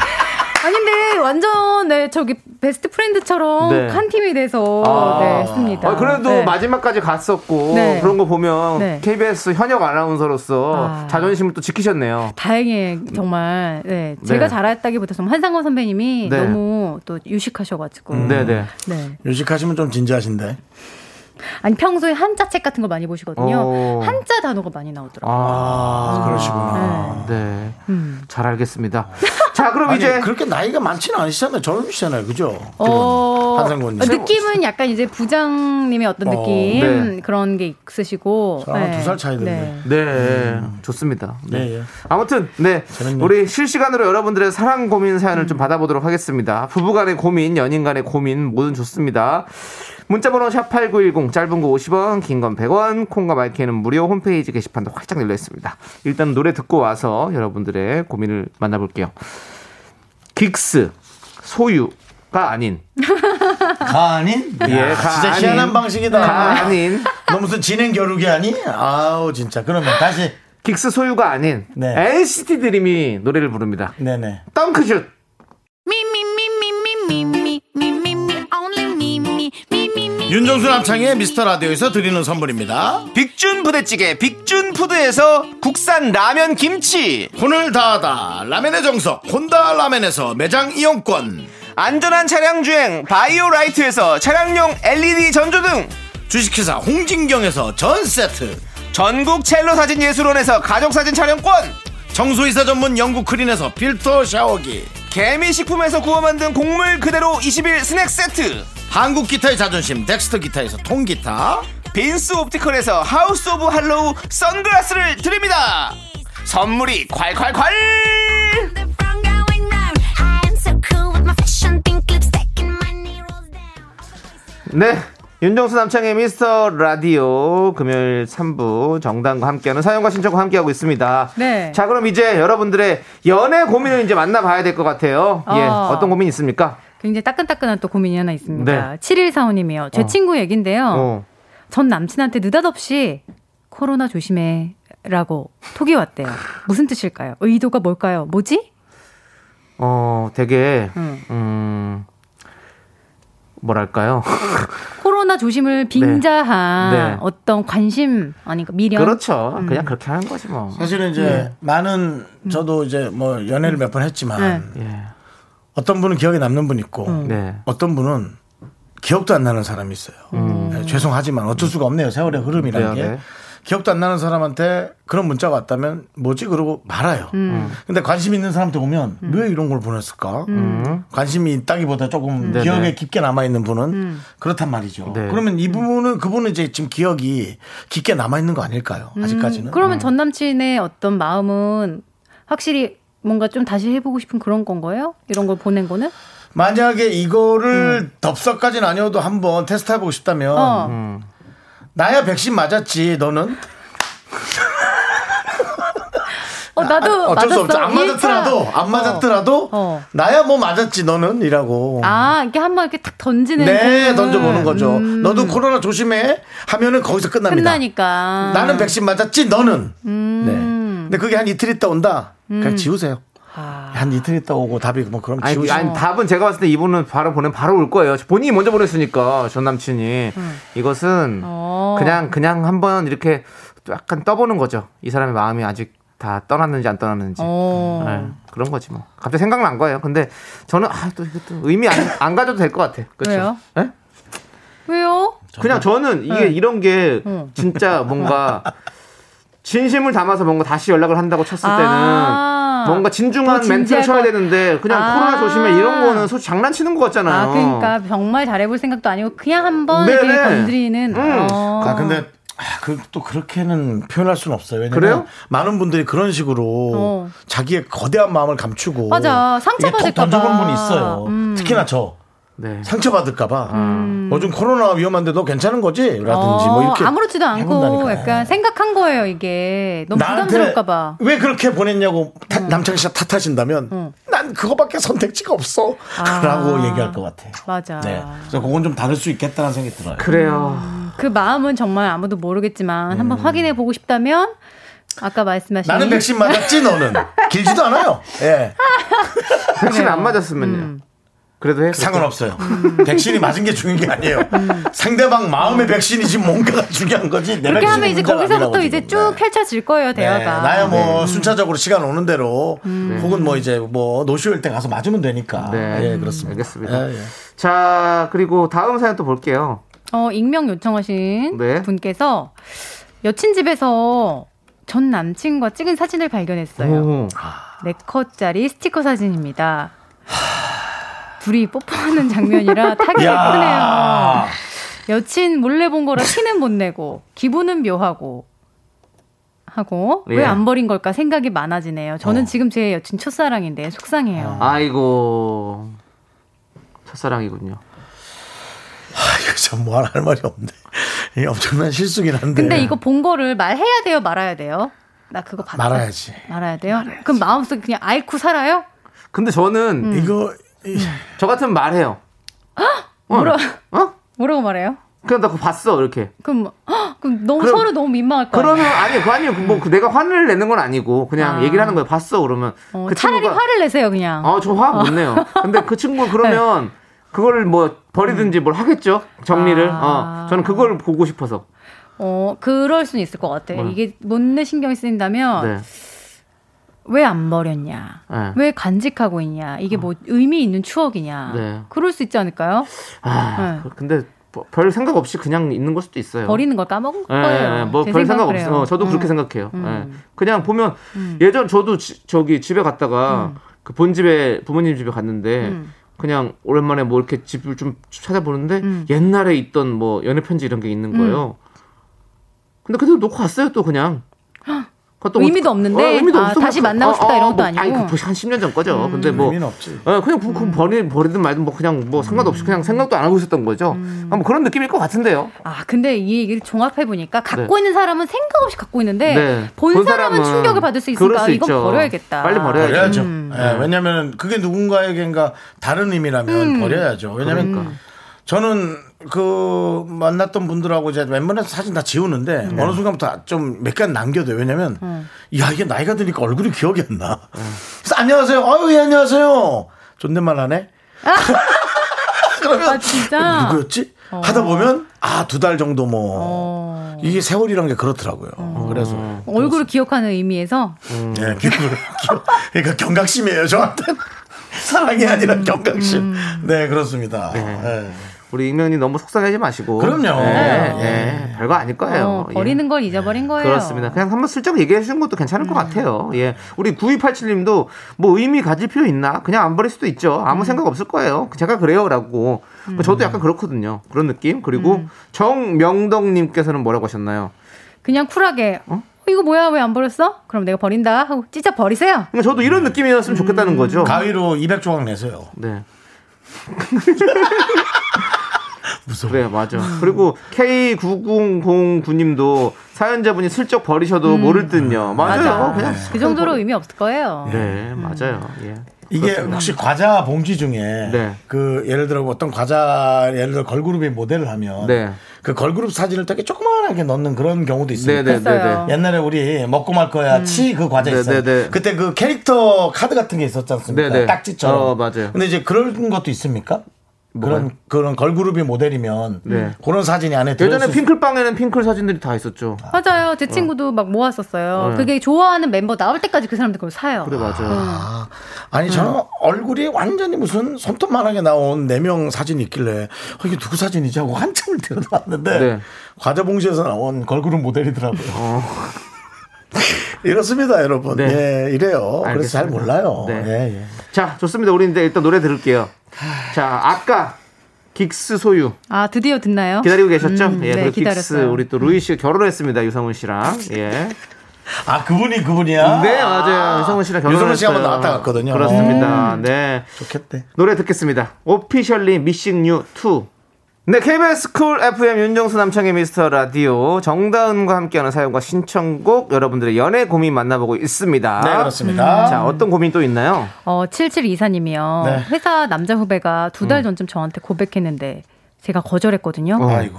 아닌데 완전 네 저기 베스트 프렌드처럼 네. 한 팀이 돼서 아. 네 했습니다. 아, 그래도 네. 마지막까지 갔었고 네. 그런 거 보면 네. KBS 현역 아나운서로서 아. 자존심을 또 지키셨네요. 다행히 정말 네 제가 네. 잘했다기보다 정말 한상원 선배님이 네. 너무 또 유식하셔가지고 네네. 네 유식하시면 좀 진지하신데. 아니 평소에 한자 책 같은 거 많이 보시거든요. 어. 한자 단어가 많이 나오더라고요. 아, 그러시구나. 네. 음. 잘 알겠습니다. 자, 그럼 아니, 이제 그렇게 나이가 많지는 않으시잖아요. 젊으시잖아요. 그죠? 어, 한상곤 님. 느낌은 약간 이제 부장님의 어떤 어, 느낌 네. 그런 게 있으시고. 저랑 두살 차이 드네. 네, 좋습니다. 네. 네, 예. 아무튼 네 재밌네요. 우리 실시간으로 여러분들의 사랑 고민 사연을 좀 받아보도록 하겠습니다. 부부간의 고민, 연인간의 고민 뭐든 좋습니다. 문자번호 샵 #8910 짧은 거 50원, 긴 건 100원, 콩과 마이크는 무료 홈페이지 게시판도 활짝 열려 있습니다. 일단 노래 듣고 와서 여러분들의 고민을 만나볼게요. 긱스 소유가 아닌 가 아닌? 예, 야, 가 진짜 아닌. 희한한 방식이다. 가 아닌 너 무슨 진행 겨루기 하니? 아우 진짜. 그러면 다시. 긱스 소유가 아닌 네. NCT 드림이 노래를 부릅니다. 네네. 덩크슛 윤정수 남창의 미스터 라디오에서 드리는 선물입니다. 빅준 부대찌개 빅준푸드에서 국산 라면 김치. 혼을 다하다 라멘의 정석 혼다 라멘에서 매장 이용권. 안전한 차량 주행 바이오라이트에서 차량용 LED 전조등. 주식회사 홍진경에서 전 세트. 전국 첼로 사진 예술원에서 가족 사진 촬영권. 청소이사 전문 영국 크린에서 필터 샤워기. 개미식품에서 구워 만든 곡물 그대로 20일 스낵 세트 한국 기타의 자존심 덱스터 기타에서 통기타 빈스 옵티컬에서 하우스 오브 할로우 선글라스를 드립니다 선물이 콸콸콸. 네. 윤정수 남창희 미스터 라디오 금요일 3부 정다은과 함께하는 사연과 신청곡 함께하고 있습니다. 네. 자, 그럼 이제 여러분들의 연애 고민을 이제 만나봐야 될 것 같아요. 예. 어. 어떤 고민 있습니까? 굉장히 따끈따끈한 또 고민이 하나 있습니다. 네. 7145님이요. 제 어. 친구 얘긴데요. 어. 전 남친한테 느닷없이 코로나 조심해 라고 톡이 왔대요. 무슨 뜻일까요? 의도가 뭘까요? 뭐지? 어, 되게, 음. 음, 뭐랄까요. 코로나 조심을 빙자한 네. 어떤 관심 아닌가 미련 그렇죠. 음. 그냥 그렇게 하는 거지 뭐. 사실은 이제 많은 저도 이제 뭐 연애를 몇 번 했지만 네. 예. 어떤 분은 기억에 남는 분 있고 네. 어떤 분은 기억도 안 나는 사람이 있어요. 네, 죄송하지만 어쩔 수가 없네요. 세월의 흐름이라는 네, 게. 네. 기억도 안 나는 사람한테 그런 문자가 왔다면 뭐지 그러고 말아요. 음. 근데 관심 있는 사람한테 오면 왜 이런 걸 보냈을까? 관심이 있다기보다 조금 네네. 기억에 깊게 남아 있는 분은 그렇단 말이죠. 네. 그러면 이 부분은 그분은 이제 지금 기억이 깊게 남아 있는 거 아닐까요? 아직까지는. 음, 그러면 전 남친의 어떤 마음은 확실히 뭔가 좀 다시 해보고 싶은 그런 건 거예요? 이런 걸 보낸 거는? 만약에 이거를 덥석까지는 아니어도 한번 테스트 해보고 싶다면 어. 음. 나야 백신 맞았지 너는 어, 나도 아, 어쩔 수 없죠 맞았어. 안 맞았더라도. 안 맞았더라도 어. 나야 뭐 맞았지 너는 이라고 아, 이렇게 한번 이렇게 탁 던지는. 네 그- 던져보는 거죠 음. 너도 코로나 조심해 하면은 거기서 끝납니다 끝나니까. 나는 백신 맞았지 너는 음. 네 근데 그게 한 이틀 있다 온다 그냥 지우세요 아. 한 이틀 있다 오고 답이 뭐 그럼 아니, 지우세요 아니 답은 제가 봤을 때 이분은 바로 보내 바로 올 거예요. 본인이 먼저 보냈으니까 전 남친이 이것은 어. 그냥 그냥 한번 이렇게 약간 떠보는 거죠. 이 사람의 마음이 아직 다 떠났는지 안 떠났는지 어. 네, 그런 거지 뭐. 갑자기 생각난 거예요. 근데 저는 아 또 이것도 의미 안, 안 가져도 될 것 같아. 그렇죠? 왜요? 네? 왜요? 그냥 저는 이게 네. 이런 게 응. 진짜 뭔가 진심을 담아서 뭔가 다시 연락을 한다고 쳤을 때는 아. 뭔가 진중한 더 멘트를 쳐야 것- 되는데 그냥 아. 코로나 조심해 이런 거는 솔직히 장난치는 것 같잖아요. 아, 그러니까 정말 잘해볼 생각도 아니고 그냥 한번 네네. 이렇게 건드리는. 음. 어. 아 근데 아, 그, 또 그렇게는 표현할 수는 없어요. 왜냐면 그래요? 많은 분들이 그런 식으로 어. 자기의 거대한 마음을 감추고 맞아. 상처받을까 톡 던져본 봐. 분이 있어요. 음. 특히나 저 네. 상처받을까봐 음. 요즘 코로나 위험한데 너 괜찮은 거지? 라든지 뭐 이렇게 어, 아무렇지도 않고 해본다니까요. 약간 생각한 거예요 이게 너무 부담스러울까봐. 왜 그렇게 보냈냐고 타- 남창희 씨가 탓하신다면 난 그거밖에 선택지가 없어 아. 라고 얘기할 것 같아요. 맞아. 네. 그래서 그건 좀 다를 수 있겠다는 생각이 들어요. 그래요. 그 마음은 정말 아무도 모르겠지만 한번 확인해 보고 싶다면 아까 말씀하신 음. 나는 백신 맞았지 너는 길지도 않아요. 예. 백신 안 맞았으면요. 그래도 해. 상관없어요. 백신이 맞은 게 중요한 게 아니에요. 상대방 마음의 백신이지 뭔가가 중요한 거지. 내 그렇게 백신이 하면 이제 문제가 거기서부터 아니라고 이제 지금. 쭉 네. 펼쳐질 거예요 네, 대화가. 나야 뭐 네. 순차적으로 시간 오는 대로 혹은 뭐 이제 뭐 노쇼일 때 가서 맞으면 되니까. 네. 예, 그렇습니다. 알겠습니다. 예, 예. 자 그리고 다음 사연 또 볼게요. 어, 익명 요청하신 네. 분께서 여친 집에서 전 남친과 찍은 사진을 발견했어요. 오. 네 컷짜리 스티커 사진입니다. 둘이 뽀뽀하는 장면이라 타기 예쁘네요. 여친 몰래 본 거라 티는 못 내고 기분은 묘하고 하고 예. 왜안 버린 걸까 생각이 많아지네요. 저는 지금 제 여친 첫사랑인데 속상해요. 아이고. 첫사랑이군요. 이거 참 뭐 할 말이 없네. 이게 엄청난 실수긴 한데. 근데 이거 본 거를 말해야 돼요, 말아야 돼요? 나 그거 봤어. 말아야지. 말아야 돼요? 그럼 마음속에 그냥 아이쿠 살아요? 근데 저는 음. 이거 이- 저 같으면 말해요. 뭐라 어? 뭐라고 말해요? 그냥 나 그거 봤어 이렇게. 그럼 뭐, 헉, 그럼 너무 그럼- 서로 너무 민망할 거 그러면? 아니 그 아니요 뭐 그 내가 화를 내는 건 아니고 그냥 아. 얘기를 하는 거예요. 봤어 그러면 어, 그 차라리 친구가 화를 내세요, 그냥. 어, 저화못 내요. 근데 그 친구가 그러면 그거를 뭐 버리든지 뭘 하겠죠? 정리를. 아. 어, 저는 그걸 보고 싶어서. 어, 그럴 수는 있을 것 같아. 뭐요? 이게 못내 신경이 쓰인다면 네. 왜 안 버렸냐? 네. 왜 간직하고 있냐? 이게 뭐 의미 있는 추억이냐? 네. 그럴 수 있지 않을까요? 아, 네. 근데 뭐- 별 생각 없이 그냥 있는 걸 수도 있어요. 버리는 걸 까먹은 예, 거예요. 예, 뭐제별 생각 없어. 어, 저도 그렇게 음. 생각해요. 음. 예. 그냥 보면 예전 저도 지- 저기 집에 갔다가 음. 그 본집에 부모님 집에 갔는데 음. 그냥 오랜만에 뭐 이렇게 집을 좀 찾아보는데 음. 옛날에 있던 뭐 연애 편지 이런 게 있는 거예요. 근데 그대로 놓고 왔어요 또 그냥. 그것도 의미도 뭐- 없는데? 의미도 아, 없어. 다시 뭐, 만나고 싶다 이런 것도 뭐, 아니고? 아니 그 한 10년 전 거죠. 근데 뭐 의미는 없지. 어, 그냥 그, 그 버리 버리든 말든 뭐 그냥 뭐 상관없이 그냥 생각도 안 하고 있었던 거죠. 아, 뭐 그런 느낌일 것 같은데요. 아, 근데 이 얘기를 종합해 보니까 갖고 네. 있는 사람은 생각 없이 갖고 있는데 네. 본, 본 사람은, 사람은 충격을 받을 수 있으니까 수 이건 있죠. 버려야겠다. 빨리 버려야죠. 버려야죠. 음. 예, 왜냐면 그게 누군가에겐가 다른 의미라면 버려야죠. 왜냐면 그러니까. 저는 그 만났던 분들하고 이제 웬만해서 사진 다 지우는데 네. 어느 순간부터 좀 몇 개 남겨둬요. 왜냐면 음. 야 이게 나이가 드니까 얼굴이 기억이 안 나. 그래서 안녕하세요. 아유 예 안녕하세요. 존댓말 하네. 그러면 아, 진짜? 누구였지? 하다 보면 아 두 달 정도 뭐 어. 이게 세월이란 게 그렇더라고요. 그래서 얼굴을 기억하는 의미에서 예, 기억을 기억. 그러니까 경각심이에요 저한테 사랑이 아니라 경각심. 네 그렇습니다. 예. 우리 익명님 너무 속상하지 마시고. 그럼요. 예, 네. 예, 별거 아닐 거예요. 어, 예. 버리는 걸 잊어버린 거예요. 그렇습니다. 그냥 한번 슬쩍 얘기해 주는 것도 괜찮을 것 같아요. 예. 우리 9287님도 뭐 의미 가질 필요 있나? 그냥 안 버릴 수도 있죠. 아무 생각 없을 거예요. 제가 그래요. 라고. 뭐 저도 약간 그렇거든요. 그런 느낌. 그리고 정명덕님께서는 뭐라고 하셨나요? 그냥 쿨하게 어? 이거 뭐야 왜 안 버렸어? 그럼 내가 버린다 하고 찢어 버리세요. 그러니까 저도 이런 느낌이었으면 좋겠다는 거죠. 가위로 200조각 내세요. 네. 무서워. 그래 맞아. 그리고 K9009님도 사연자분이 슬쩍 버리셔도 모를 듯요. 맞아요. 맞아. 그냥 그 정도로 의미 없을 거예요. 네 맞아요. 예. 이게 혹시 과자 봉지 중에 네. 그 예를 들어 어떤 과자 예를 들어 걸그룹이 모델을 하면 네. 그 걸그룹 사진을 되게 조그만하게 넣는 그런 경우도 있습니다. 네네네네. 했어요. 옛날에 우리 먹고 말 거야 치그 과자 네, 있어요. 네, 네. 그때 그 캐릭터 카드 같은 게 있었지 않습니까? 네, 네. 딱지처럼. 어, 맞아요. 근데 이제 그런 것도 있습니까? 뭐가요? 그런 그런 걸그룹이 모델이면 네. 그런 사진이 안에 들어 예전에 핑클빵에는 핑클 사진들이 다 있었죠. 맞아요. 제 친구도 막 모았었어요. 네. 그게 좋아하는 멤버 나올 때까지 그 사람들 그걸 사요. 그래 맞아요. 아, 아니 저는 얼굴이 완전히 무슨 손톱만하게 나온 네 명 사진이 있길래 어, 이게 누구 사진이지 하고 한참을 들여다봤는데 네. 과자 봉지에서 나온 걸그룹 모델이더라고요. 어. 이렇습니다, 여러분. 네. 예, 이래요. 그래서 잘 알겠습니다. 몰라요. 네. 예, 예. 자 좋습니다. 우리 이제 일단 노래 들을게요. 자 아까 긱스 소유 아 드디어 듣나요? 기다리고 계셨죠? 음, 예, 네, 그리고 긱스 기다렸어요. 우리 또 루이 씨가 결혼했습니다. 유성은 씨랑. 예. 아, 그분이 그분이야? 네 맞아요. 유성은 씨랑 결혼했어요. 유성은 씨 한번 나왔다 갔거든요. 그렇습니다. 네. 좋겠대. 노래 듣겠습니다. Officially Missing You Too. 네, KBS 쿨 FM 윤정수 남창희 미스터 라디오 정다은과 함께하는 사연과 신청곡 여러분들의 연애 고민 만나보고 있습니다. 네, 그렇습니다. 자, 어떤 고민 또 있나요? 어 7724님이요. 네. 회사 남자 후배가 두 음. 달 전쯤 저한테 고백했는데 제가 거절했거든요. 어. 아이고.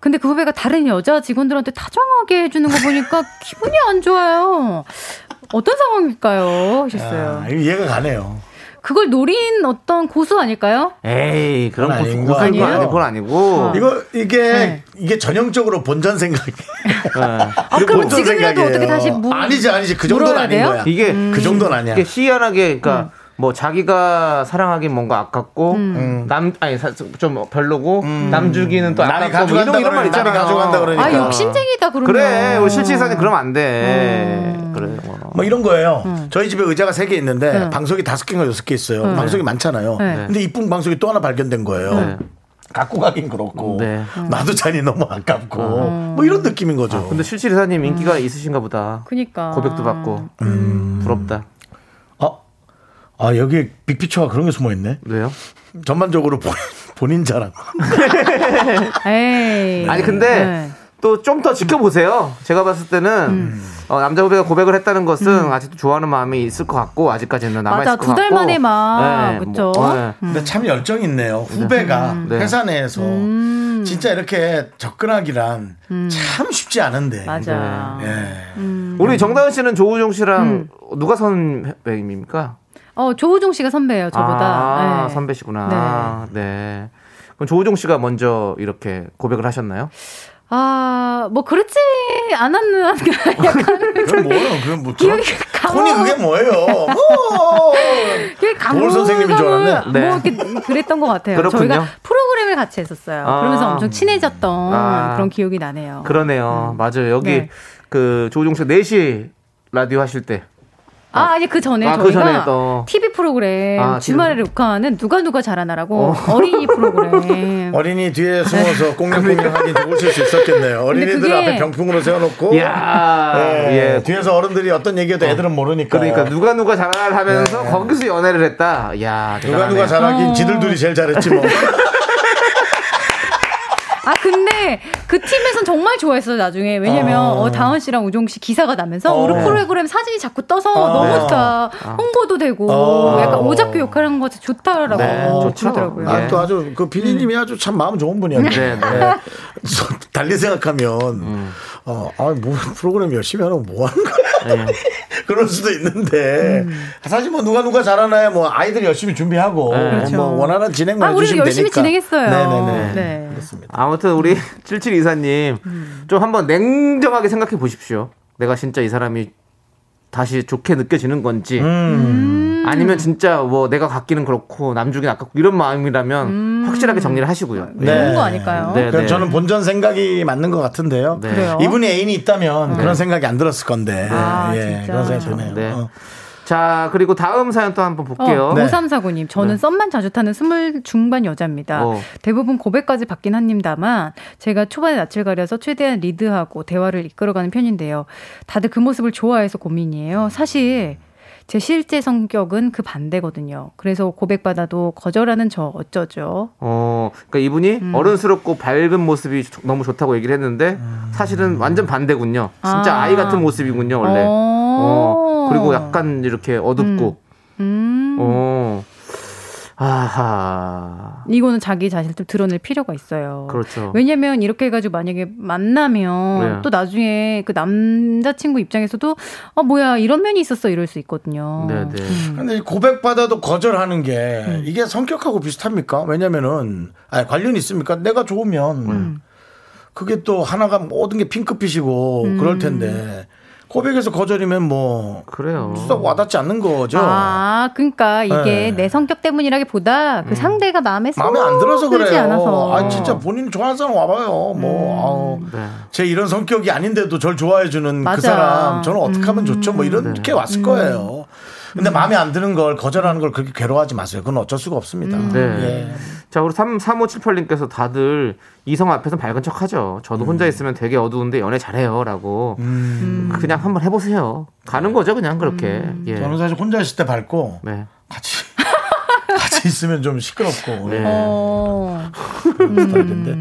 근데 그 후배가 다른 여자 직원들한테 다정하게 해주는 거 보니까 기분이 안 좋아요. 어떤 상황일까요? 하셨어요. 아, 이해가 가네요. 그걸 노린 어떤 고수 아닐까요? 에이, 그런 고수 아닌 고수 아니에요? 그건 아니고. 이거, 이게, 네. 이게 전형적으로 본전 생각이. 아, 그럼 지금이라도 어떻게 다시 무, 아니지, 아니지. 그 정도는 아닌 돼요? 거야. 이게 그 정도는 아니야. 이게 희한하게 그러니까 뭐 자기가 사랑하긴 뭔가 아깝고 음. 남 아니 사- 좀 별로고 남 주기는 또 남이 아깝고 뭐 가져간다 이런 이런 말 그러니까. 있잖아요. 남이 가져간다 그러니까. 아 욕심쟁이다 그러면. 그래 우리 실질사님 그러면 안 돼. 그래. 뭐. 뭐 이런 거예요. 저희 집에 의자가 세 개 있는데 네. 방석이 다섯 개인가 여섯 개 있어요. 방석이 많잖아요. 네. 근데 이쁜 방석이 또 하나 발견된 거예요. 네. 갖고 가긴 그렇고 네. 나도 잔이 너무 아깝고 뭐 이런 느낌인 거죠. 근데 실질사님 인기가 있으신가 보다. 그니까. 고백도 받고 부럽다. 아, 아 여기에 빅피처가 그런 게 숨어 있네. 왜요? 전반적으로 본, 본인 자랑. 에이. 아니 근데 네. 또좀 더 지켜보세요. 제가 봤을 때는 음. 어, 남자 후배가 고백을 했다는 것은 아직도 좋아하는 마음이 있을 것 같고 아직까지는 남아 있을 것두 같고. 달 만에 막, 네, 그쵸? 뭐, 네. 근데 참 열정 있네요. 후배가 네. 회사 내에서 음. 진짜 이렇게 접근하기란 참 쉽지 않은데. 맞아. 예. 우리 정다은 씨는 조우종 씨랑 음. 누가 선배입니까? 어, 조우종 씨가 선배예요, 저보다. 아, 네. 선배시구나. 네. 그럼 조우종 씨가 먼저 이렇게 고백을 하셨나요? 아, 뭐, 그렇지 않았는, 약간. 그건 뭐예요? 그건 뭐 기억이 저- 톤이. 그게 뭐예요? 뭐. 그 도울 선생님인 줄 알았네. 네. 뭐 이렇게 그랬던 것 같아요. 그렇군요. 저희가 프로그램을 같이 했었어요. 아. 그러면서 엄청 친해졌던 아. 그런 기억이 나네요. 그러네요. 맞아요. 여기 네. 그 조우종 씨가 4시 라디오 하실 때. 아, 아니 그 전에 아, 그 저희가 전에 또. TV 프로그램 아, 주말에 룩하는 누가 누가 잘하나라고 어. 린이 프로그램. 어린이 뒤에 숨어서 꽁냥꽁냥하긴 오실 수 있었겠네요. 어린이들 그게- 앞에 병풍으로 세워놓고 이야. 예, 예. 뒤에서 어른들이 어떤 얘기해도 애들은 모르니까. 그러니까 누가 누가 잘하를 하면서 거기서 연애를 했다. 야, 누가 누가 어. 잘하긴 지들 둘이 제일 잘했지 뭐. 아 근데 그 팀에선 정말 좋아했어요 나중에 왜냐면 어. 어, 다은 씨랑 우종 씨 기사가 나면서 어. 우리 프로그램 사진이 자꾸 떠서 어. 너무 좋다 홍보도 되고 어. 약간 오작교 역할한 거 좋다라고 네. 그러더라고요. 아, 예. 또 아주 그 피디님이 아주 참 마음 좋은 분이었네. 네, 네. 저- 달리 생각하면 어, 아, 뭐 프로그램 열심히 하는 거뭐 하는 거야? 네. 그럴 수도 있는데 사실 뭐 누가 누가 잘하나요? 뭐 아이들이 열심히 준비하고 네. 그렇죠. 뭐 원하는 진행만 아, 우리도 해주시면 열심히 되니까. 진행했어요. 네네네. 네. 그렇습니다. 아무튼 우리 7724님 좀 한번 냉정하게 생각해 보십시오. 내가 진짜 이 사람이 다시 좋게 느껴지는 건지 음. 아니면 진짜 뭐 내가 갖기는 그렇고 남주긴 아깝고 이런 마음이라면 확실하게 정리를 하시고요. 네. 좋은 거 아닐까요? 네, 그럼 네. 저는 본전 생각이 맞는 것 같은데요. 네. 그래요? 이분이 애인이 있다면 그런 생각이 안 들었을 건데. 아, 예, 진짜. 그런 생각이 드네요. 네. 어. 자 그리고 다음 사연 또 한번 볼게요. 어, 네. 5349님, 저는 썸만 자주 타는 스물 중반 여자입니다. 어. 대부분 고백까지 받긴 합니다만, 제가 초반에 낯을 가려서 최대한 리드하고 대화를 이끌어가는 편인데요. 다들 그 모습을 좋아해서 고민이에요. 사실, 제 실제 성격은 그 반대거든요. 그래서 고백받아도 거절하는 저 어쩌죠? 어, 그러니까 이분이 음. 어른스럽고 밝은 모습이 조- 너무 좋다고 얘기를 했는데 사실은 완전 반대군요. 진짜 아. 아. 이 같은 모습이군요, 원래. 어. 어, 그리고 약간 이렇게 어둡고. 음. 어. 아하. 이거는 자기 자신을 좀 드러낼 필요가 있어요. 그렇죠. 왜냐면 이렇게 해가지고 만약에 만나면 네. 또 나중에 그 남자친구 입장에서도 어 뭐야 이런 면이 있었어 이럴 수 있거든요. 네, 네. 근데 고백받아도 거절하는 게 음. 이게 성격하고 비슷합니까? 왜냐면은 아니, 관련이 있습니까? 내가 좋으면 음. 그게 또 하나가 모든 게 핑크빛이고 음. 그럴 텐데 고백에서 거절이면 뭐 그래요. 썩 와닿지 않는 거죠. 아, 그러니까 이게 네. 내 성격 때문이라기보다 그 상대가 마음에 쏙 마음에 안 들어서 그래요. 않아서. 아 진짜 본인이 좋아하는 사람 와봐요. 뭐 아우, 네. 제 이런 성격이 아닌데도 절 좋아해주는 맞아. 그 사람 저는 어떻게 하면 좋죠? 뭐 이런 네. 게 왔을 거예요. 근데 마음에 안 드는 걸 거절하는 걸 그렇게 괴로워하지 마세요. 그건 어쩔 수가 없습니다. 네. 예. 자, 우리 3, 3578님께서 다들 이성 앞에서 밝은 척 하죠. 저도 혼자 음. 있으면 되게 어두운데 연애 잘해요. 라고. 그냥 한번 해보세요. 가는 거죠, 그냥 그렇게. 예. 저는 사실 혼자 있을 때 밝고 네. 같이 같이 있으면 좀 시끄럽고 네. 어. 스타일인데.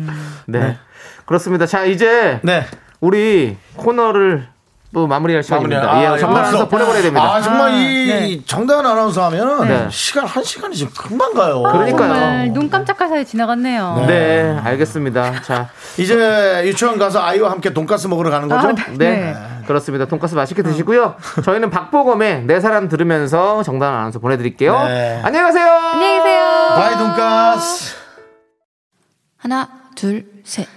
네. 그렇습니다. 자, 이제 네. 우리 코너를 또 마무리할 시간입니다. 마무리. 아, 예. 어서 보내버려야 됩니다. 아 정말 아, 이 네. 정다은 아나운서 하면 네. 시간 한 시간이 지금 금방 가요. 그러니까요. 정말 눈 깜짝할 사이 지나갔네요. 네, 알겠습니다. 자, 이제 유치원 가서 아이와 함께 돈가스 먹으러 가는 거죠? 아, 네, 네. 그렇습니다. 돈가스 맛있게 드시고요. 저희는 박보검의 내 사람 들으면서 정다은 아나운서 보내드릴게요. 네. 안녕히 가세요. 안녕히 계세요. Bye 돈가스. 하나, 둘, 셋.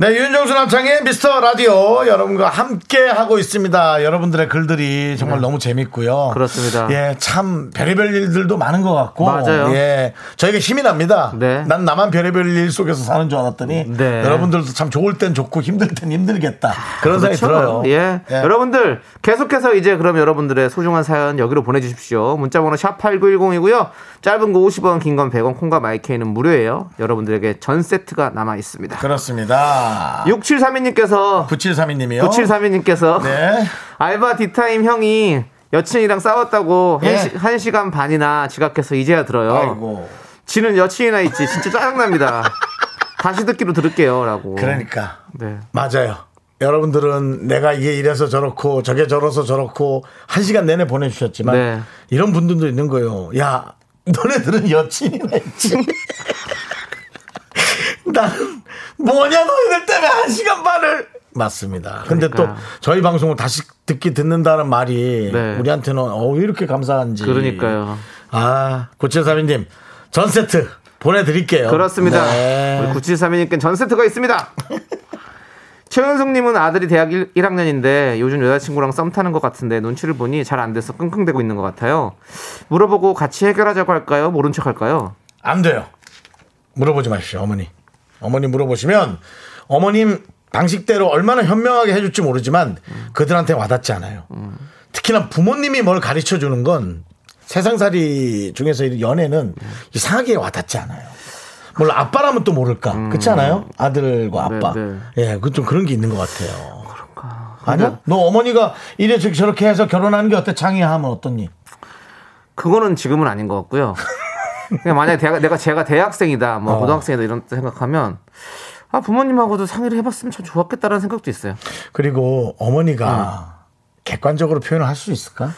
네, 윤정수 남창의 미스터 라디오 여러분과 함께 하고 있습니다. 여러분들의 글들이 정말 너무 재밌고요. 네. 그렇습니다. 예, 참 별의별 일들도 많은 것 같고, 맞아요. 예, 저에게 힘이 납니다. 네. 난 나만 별의별 일 속에서 사는 줄 알았더니 네. 여러분들도 참 좋을 땐 좋고 힘들 땐 힘들겠다 그런 생각이 그렇죠. 들어요. 예. 예. 여러분들 계속해서 이제 그럼 여러분들의 소중한 사연 여기로 보내주십시오. 문자번호 샵 #8910이고요. 짧은 거 50원, 긴 건 100원, 콩과 마이케이는 무료예요. 여러분들에게 전 세트가 남아 있습니다. 그렇습니다. 6732님께서 9732님이요. 9732님께서 네. 알바 뒷타임 형이 여친이랑 싸웠다고 예. 한, 시, 한 시간 반이나 지각해서 이제야 들어요. 아이고. 지는 여친이나 있지. 진짜 짜증납니다. 다시 듣기로 들을게요 라고. 그러니까. 네. 맞아요. 여러분들은 내가 이게 이래서 저렇고 저게 저래서 저렇고 한 시간 내내 보내주셨지만 네. 이런 분들도 있는 거예요. 야, 너네들은 여친이나 있지. 나는 뭐냐 너희들 때문에 한 시간 반을 맞습니다. 근데 또 그러니까요. 저희 방송을 다시 듣기 듣는다는 말이 네. 우리한테는 어, 왜 이렇게 감사한지. 그러니까요. 아, 고칠사비님 전 세트 보내드릴게요. 그렇습니다. 네. 우리 9732님께 전 세트가 있습니다. 최현숙님은 아들이 대학 1, 1학년인데 요즘 여자친구랑 썸 타는 것 같은데 눈치를 보니 잘 안 돼서 끙끙대고 있는 것 같아요. 물어보고 같이 해결하자고 할까요? 모른 척 할까요? 안 돼요. 물어보지 마십시오, 어머니. 어머니 물어보시면 어머님 방식대로 얼마나 현명하게 해줄지 모르지만 그들한테 와닿지 않아요. 특히나 부모님이 뭘 가르쳐 주는 건 세상살이 중에서 이 연애는 이상하게 와닿지 않아요. 물론 아빠라면 또 모를까. 그렇지 않아요? 아들과 아빠. 네, 네. 예, 그 좀 그런 게 있는 것 같아요. 아니야? 너 어머니가 이래 저렇게 해서 결혼하는 게 어때? 창의하면 어떻니? 그거는 지금은 아닌 것 같고요. 그냥 만약에 대학, 내가 제가 대학생이다, 뭐 어. 고등학생이다 이런 생각하면 아 부모님하고도 상의를 해봤으면 참 좋았겠다라는 생각도 있어요. 그리고 어머니가 객관적으로 표현을 할 수 있을까?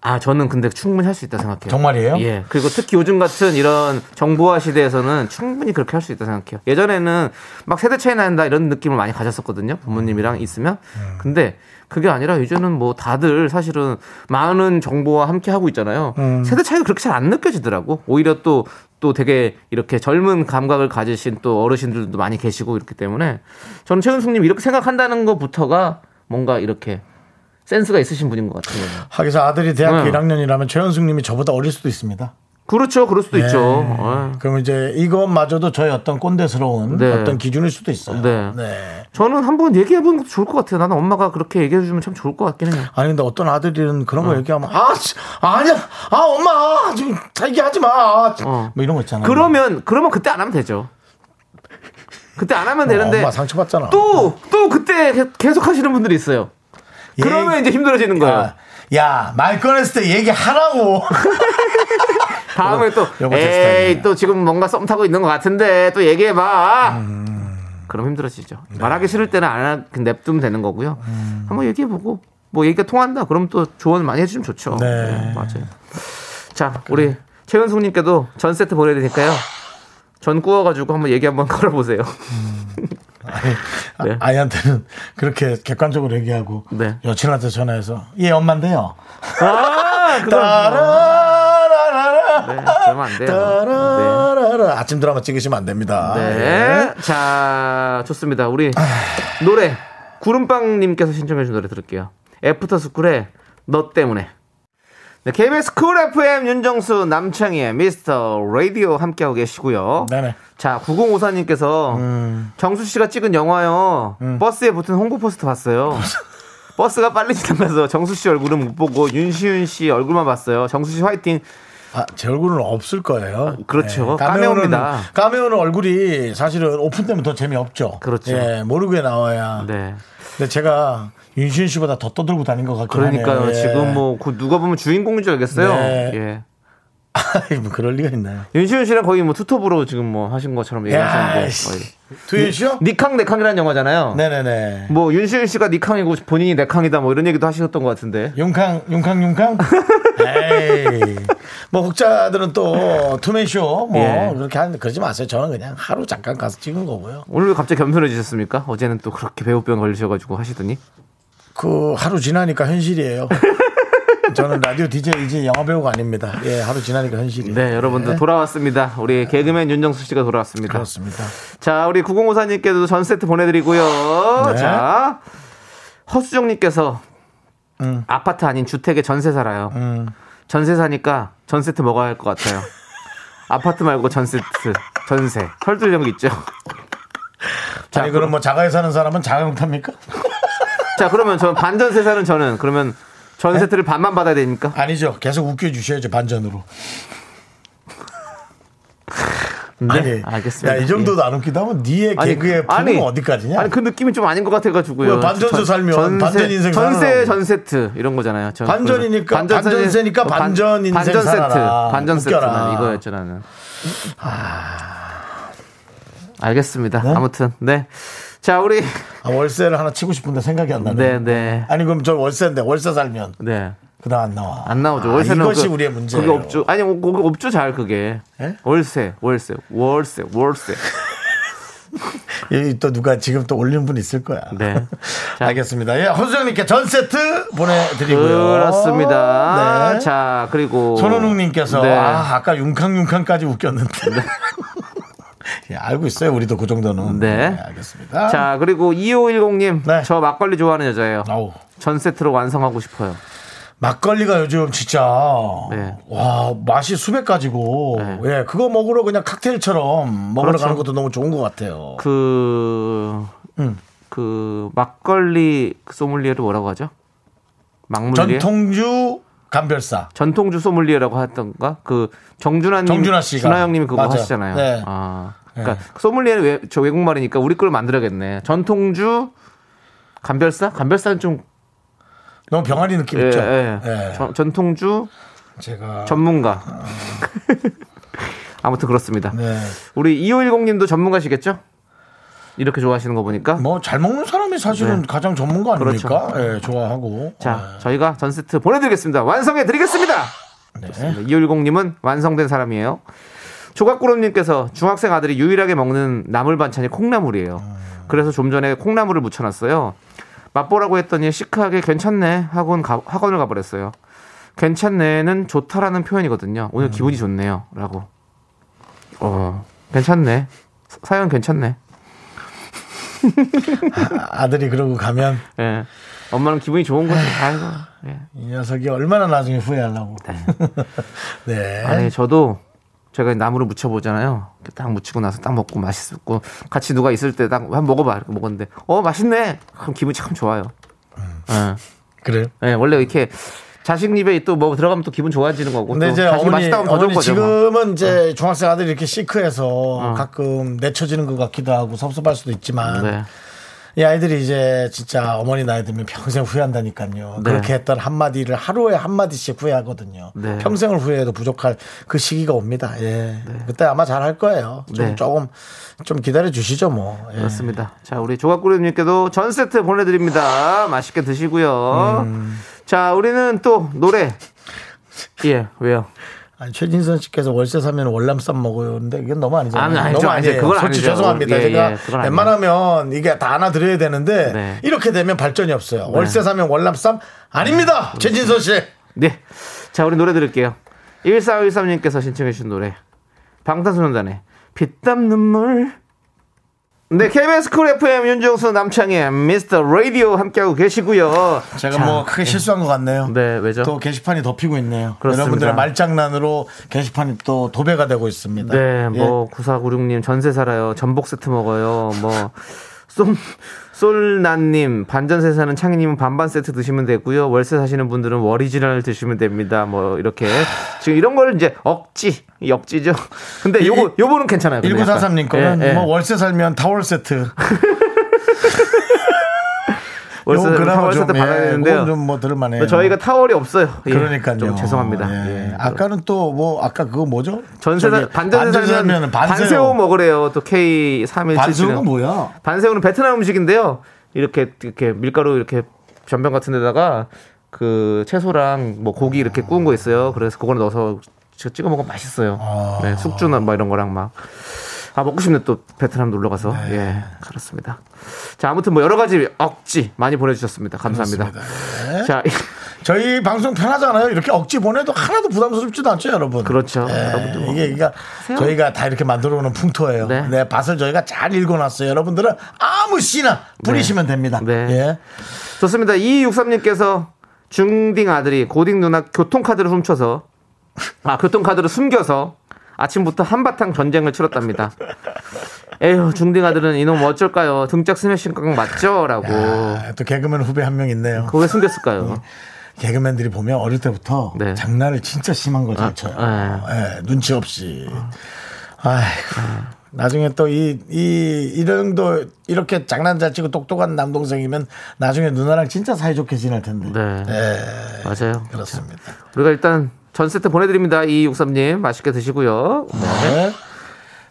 아 저는 근데 충분히 할 수 있다 생각해요. 정말이에요? 예. 그리고 특히 요즘 같은 이런 정보화 시대에서는 충분히 그렇게 할 수 있다 생각해요. 예전에는 막 세대 차이 난다 이런 느낌을 많이 가졌었거든요. 부모님이랑 있으면. 근데 그게 아니라 요즘은 뭐 다들 사실은 많은 정보와 함께 하고 있잖아요. 세대 차이가 그렇게 잘 안 느껴지더라고. 오히려 또 또 되게 이렇게 젊은 감각을 가지신 또 어르신들도 많이 계시고 이렇기 때문에 저는 최은숙님 이렇게 생각한다는 것부터가 뭔가 이렇게 센스가 있으신 분인 것 같아요. 하기사 아들이 대학교 네. 1학년이라면 최현숙 님이 저보다 어릴 수도 있습니다. 그렇죠. 그럴 수도 있죠. 어. 그럼 이제 이것마저도 저의 어떤 꼰대스러운 네. 어떤 기준일 수도 있어요. 네. 저는 한번 얘기해 보는 것도 좋을 것 같아요. 나는 엄마가 그렇게 얘기해 주면 참 좋을 것 같긴 해요. 아니 근데 어떤 아들은 그런 거 얘기하면 아 씨, 아니야 아 엄마 지금 얘기하지 마. 어. 뭐 이런 거 있잖아요. 그러면 그러면 그때 안 하면 되죠. 그때 안 하면 어, 되는데 엄마 상처받잖아. 또 또 그때 게- 계속 하시는 분들이 있어요. 그러면 얘- 이제 힘들어지는 거예요. 아, 야, 말 꺼냈을 때 얘기하라고. 다음에 또 에이. 또 지금 뭔가 썸 타고 있는 것 같은데 또 얘기해 봐. 음. 그럼 힘들어지죠. 네. 말하기 싫을 때는 안 하, 냅두면 되는 거고요. 음. 한번 얘기해 보고 뭐 얘기가 통한다. 그럼 또 조언 많이 해주면 좋죠. 네. 맞아요. 자, 우리 최은숙님께도 전 세트 보내드리니까요. 전 구워가지고 한번 얘기 한번 걸어보세요. 네. 아, 이한테는 그렇게 객관적으로 얘기하고 네. 여친한테 전화해서 얘 엄마인데요. 아, 그럼. 따라라라라. 네, 그러면 안 돼요. 따라라라. 아침 드라마 찍으시면 안 됩니다. 네. 예. 네. 자, 좋습니다. 우리 노래 구름빵님께서 신청해주신 노래 들을게요. 애프터스쿨의 너 때문에. 네, KBS 쿨 FM 윤정수 남창희의 미스터 라디오 함께하고 계시고요. 네네. 자, 9054님께서 음. 정수 씨가 찍은 영화요. 버스에 붙은 홍보 포스터 봤어요. 버스가 빨리 지나가서 정수 씨 얼굴은 못 보고 윤시윤 씨 얼굴만 봤어요. 정수 씨 화이팅. 아, 제 얼굴은 없을 거예요. 그렇죠. 네. 까메오입니다. 까메오는 얼굴이 사실은 오픈 되면 더 재미없죠. 그렇죠. 예, 모르게 나와야. 네. 근데 제가 윤시윤 씨보다 더 떠들고 다닌 것 같긴 그러니까요. 하네요. 예. 지금 뭐 그 누가 보면 주인공인 줄 알겠어요. 네. 예. 아이, 뭐 그럴 리가 있나요? 윤시윤 씨랑 거의 뭐 투톱으로 지금 뭐 하신 것처럼 얘기하시는데 씨. 거의. 두윤 씨요? 니캉 네캉이라는 영화잖아요. 네네네. 뭐 윤시윤 씨가 니캉이고 본인이 네캉이다 뭐 이런 얘기도 하셨던 것 같은데. 용캉, 용캉, 용캉? 에이. 뭐, 혹자들은 또, 투맨쇼, 뭐, 예. 그렇게 하는데, 그러지 마세요. 저는 그냥 하루 잠깐 가서 찍은 거고요. 오늘 왜 갑자기 겸손해지셨습니까? 어제는 또 그렇게 배우병 걸리셔가지고 하시더니. 그, 하루 지나니까 현실이에요. 저는 라디오 DJ 이제 영화 배우가 아닙니다. 예, 하루 지나니까 현실이. 네, 여러분들 돌아왔습니다. 우리 개그맨 윤정수 씨가 돌아왔습니다. 그렇습니다. 자, 우리 9054님께도 전 세트 보내드리고요. 네. 자, 허수정님께서 음. 아파트 아닌 주택에 전세 살아요. 음. 전세 사니까 전 세트 먹어야 할 것 같아요. 아파트 말고 전 세트, 전세. 설득력 있죠? 자, 아니 그럼 뭐 자가에 사는 사람은 자가용 탑니까? 자, 그러면 저 반전 세 사는 저는 그러면 전 네? 세트를 반만 받아야 되니까? 아니죠. 계속 웃겨 주셔야죠 반전으로. 아니, 네, 알겠습니다. 야, 이 정도도 안 웃기다 하면 니의 개그의 품은 어디까지냐? 아니 그 느낌이 좀 아닌 것 같아가지고요. 왜 반전세 살면 전세, 반전 인생 전세. 전 세트 이런 거잖아요. 전- 반전이니까 반전세- 반전세니까 반- 반전 인생 반전 세트. 반전. 세트는 이거였죠 나는. 알겠습니다. 네? 아무튼 네. 자 우리 아, 월세를 하나 치고 싶은데 생각이 안 나네. 네 네. 아니 그럼 저 월세인데 월세 살면 네. 그다음 안 나와. 안 나오죠. 아, 월세는 이것이 그- 우리의 문제예요. 그게 없죠. 아니 뭐, 그게 없죠 잘 그게. 예? 월세 월세 월세 월세. 여기 또 누가 지금 또 올리는 분 있을 거야. 네. 자, 알겠습니다. 예, 허수정님께 전 세트 보내드리고요. 그렇습니다. 네. 자 그리고 손원웅님께서 네. 아 아까 융캉융캉까지 웃겼는데. 예, 알고 있어요. 우리도 그 정도는. 네. 알겠습니다. 자 그리고 2510님 네. 저 막걸리 좋아하는 여자예요. 아우. 전 세트로 완성하고 싶어요. 막걸리가 요즘 진짜 네. 와 맛이 수백 가지고 네. 예 그거 먹으러 그냥 칵테일처럼 먹으러 그렇죠. 가는 것도 너무 좋은 것 같아요. 그, 음. 그 막걸리 소믈리에를 뭐라고 하죠? 막물리에? 전통주 감별사. 전통주 소믈리에라고 했던가? 그 정준하 님, 정준하 씨가. 준하 형님이 그거 맞아요. 하시잖아요. 네. 아, 그러니까 소믈리에는 외, 저 외국 말이니까 우리 걸 만들어야겠네. 전통주 감별사? 감별사는 좀 너무 병아리 느낌 예, 있죠. 예. 예. 전- 전통주 제가 전문가. 아무튼 그렇습니다. 네. 우리 2510님도 전문가시겠죠? 이렇게 좋아하시는 거 보니까. 뭐 잘 먹는 사람이 사실은 네. 가장 전문가 아닙니까? 그렇죠. 예, 좋아하고. 자, 저희가 전 세트 보내드리겠습니다. 완성해 드리겠습니다. 네. 2510님은 완성된 사람이에요. 조각구름님께서 중학생 아들이 유일하게 먹는 나물 반찬이 콩나물이에요. 그래서 좀 전에 콩나물을 무쳐놨어요. 맛보라고 했더니 시크하게 괜찮네 학원 가, 학원을 가버렸어요. 괜찮네는 좋다라는 표현이거든요. 오늘 기분이 좋네요. 라고. 어, 괜찮네. 사- 사연 괜찮네. 아들이 그러고 가면 예. 엄마는 기분이 좋은 거죠. 아이고. 예. 이 녀석이 얼마나 나중에 후회하려고. 네. 아니 저도 제가 나무를 무쳐보잖아요. 딱 무치고 나서 딱 먹고 맛있었고 같이 누가 있을 때 딱 한번 먹어봐 이렇게 먹었는데 어 맛있네. 그럼 기분이 참 좋아요. 예. 그래요. 예, 원래 이렇게 자식 입에 또 뭐 들어가면 또 기분 좋아지는 거고 근데 또 이제 어머니, 어머니 거죠. 뭐. 지금은 이제 중학생 아들이 이렇게 시크해서 가끔 내쳐지는 것 같기도 하고 섭섭할 수도 있지만 네. 이 아이들이 이제 진짜 어머니 나이 들면 평생 후회한다니까요. 네. 그렇게 했던 한마디를 하루에 한마디씩 후회하거든요. 네. 평생을 후회해도 부족할 그 시기가 옵니다. 예. 그때 아마 잘 할 거예요. 좀 네. 조금 좀 기다려 주시죠, 뭐. 예. 그렇습니다. 자, 우리 조각구름님께도 전 세트 보내드립니다. 맛있게 드시고요. 음. 자, 우리는 또 노래. 예, 왜요? 아니, 최진선 씨께서 월세 사면 월남쌈 먹어요. 근데 이건 너무 아니잖아요. 아니, 아니죠, 너무. 아니에요. 그건 솔직히 아니죠. 죄송합니다. 예, 제가 예, 그건 아니에요. 웬만하면 이게 다 하나 드려야 되는데 네. 이렇게 되면 발전이 없어요. 월세 사면 월남쌈 아닙니다. 최진선 씨. 네. 자, 우리 노래 들을게요. 1413님께서 신청해 주신 노래. 방탄소년단의 피땀 눈물. 네, KBS 쿨 FM 윤정수 남창희 미스터 라디오 함께하고 계시고요. 제가 자, 뭐 크게 실수한 것 같네요. 네, 왜죠? 또 게시판이 덮이고 있네요. 그렇습니다. 여러분들의 말장난으로 게시판이 또 도배가 되고 있습니다. 네, 예. 뭐 9496님 전세 살아요. 전복 세트 먹어요. 뭐 쏨, 솔난님 반전세 사는 창희님은 반반 세트 드시면 되고요. 월세 사시는 분들은 오리지널 드시면 됩니다. 뭐 이렇게 지금 이런 걸 이제 억지 이 억지죠. 근데 요거 요거는 괜찮아요. 근데 약간. 1943님 거는 예, 예. 뭐 월세 살면 타월 세트. 월세 요건 그나마 타월 좀, 세트 받아야 예, 되는데요. 그건 좀뭐 들을만해요. 근데 저희가 타월이 없어요. 예, 그러니까요. 좀 죄송합니다. 예. 예. 아까는 또 뭐 아까 그거 뭐죠? 전세 저기 반전세 살면 반새우 먹으래요. 또 K 3 1 7 반새우가 뭐야? 반새우는 베트남 음식인데요. 이렇게 이렇게 밀가루 이렇게 전병 같은 데다가 그 채소랑 뭐 고기 이렇게 구운 거 있어요. 그래서 그거를 넣어서 지- 찍어 먹으면 맛있어요. 아. 네, 숙주나 뭐 이런 거랑 막. 아, 먹고 싶네 또 베트남 놀러 가서. 네. 예, 그렇습니다. 자, 아무튼 뭐 여러 가지 억지 많이 보내주셨습니다. 감사합니다. 네. 자, 저희 방송 편하잖아요. 이렇게 억지 보내도 하나도 부담스럽지도 않죠, 여러분. 그렇죠. 예, 여러분들 뭐 이게 그러니까 저희가 다 이렇게 만들어 오는 풍토예요. 네. 네. 밭을 저희가 잘 읽어놨어요. 여러분들은 아무 씨나 뿌리시면 됩니다. 네. 예. 좋습니다. 2263님께서 중딩 아들이 고딩 누나 교통카드를 훔쳐서 아 교통카드를 숨겨서 아침부터 한바탕 전쟁을 치렀답니다. 에휴 중딩 아들은 이놈 어쩔까요? 등짝 스매싱 깡 맞죠? 라고 아, 또 개그맨 후배 한 명 있네요. 그거 왜 숨겼을까요? 개그맨들이 보면 어릴 때부터 네. 장난을 진짜 심한 걸 잘 쳐요. 아. 예, 눈치 없이. 아이고. 나중에 또 이, 이, 이정도 이렇게 장난 잘 치고 똑똑한 남동생이면 나중에 누나랑 진짜 사이좋게 지낼 텐데. 네. 예, 맞아요. 그렇습니다. 우리가 일단 전 세트 보내드립니다. 2263님 맛있게 드시고요. 네.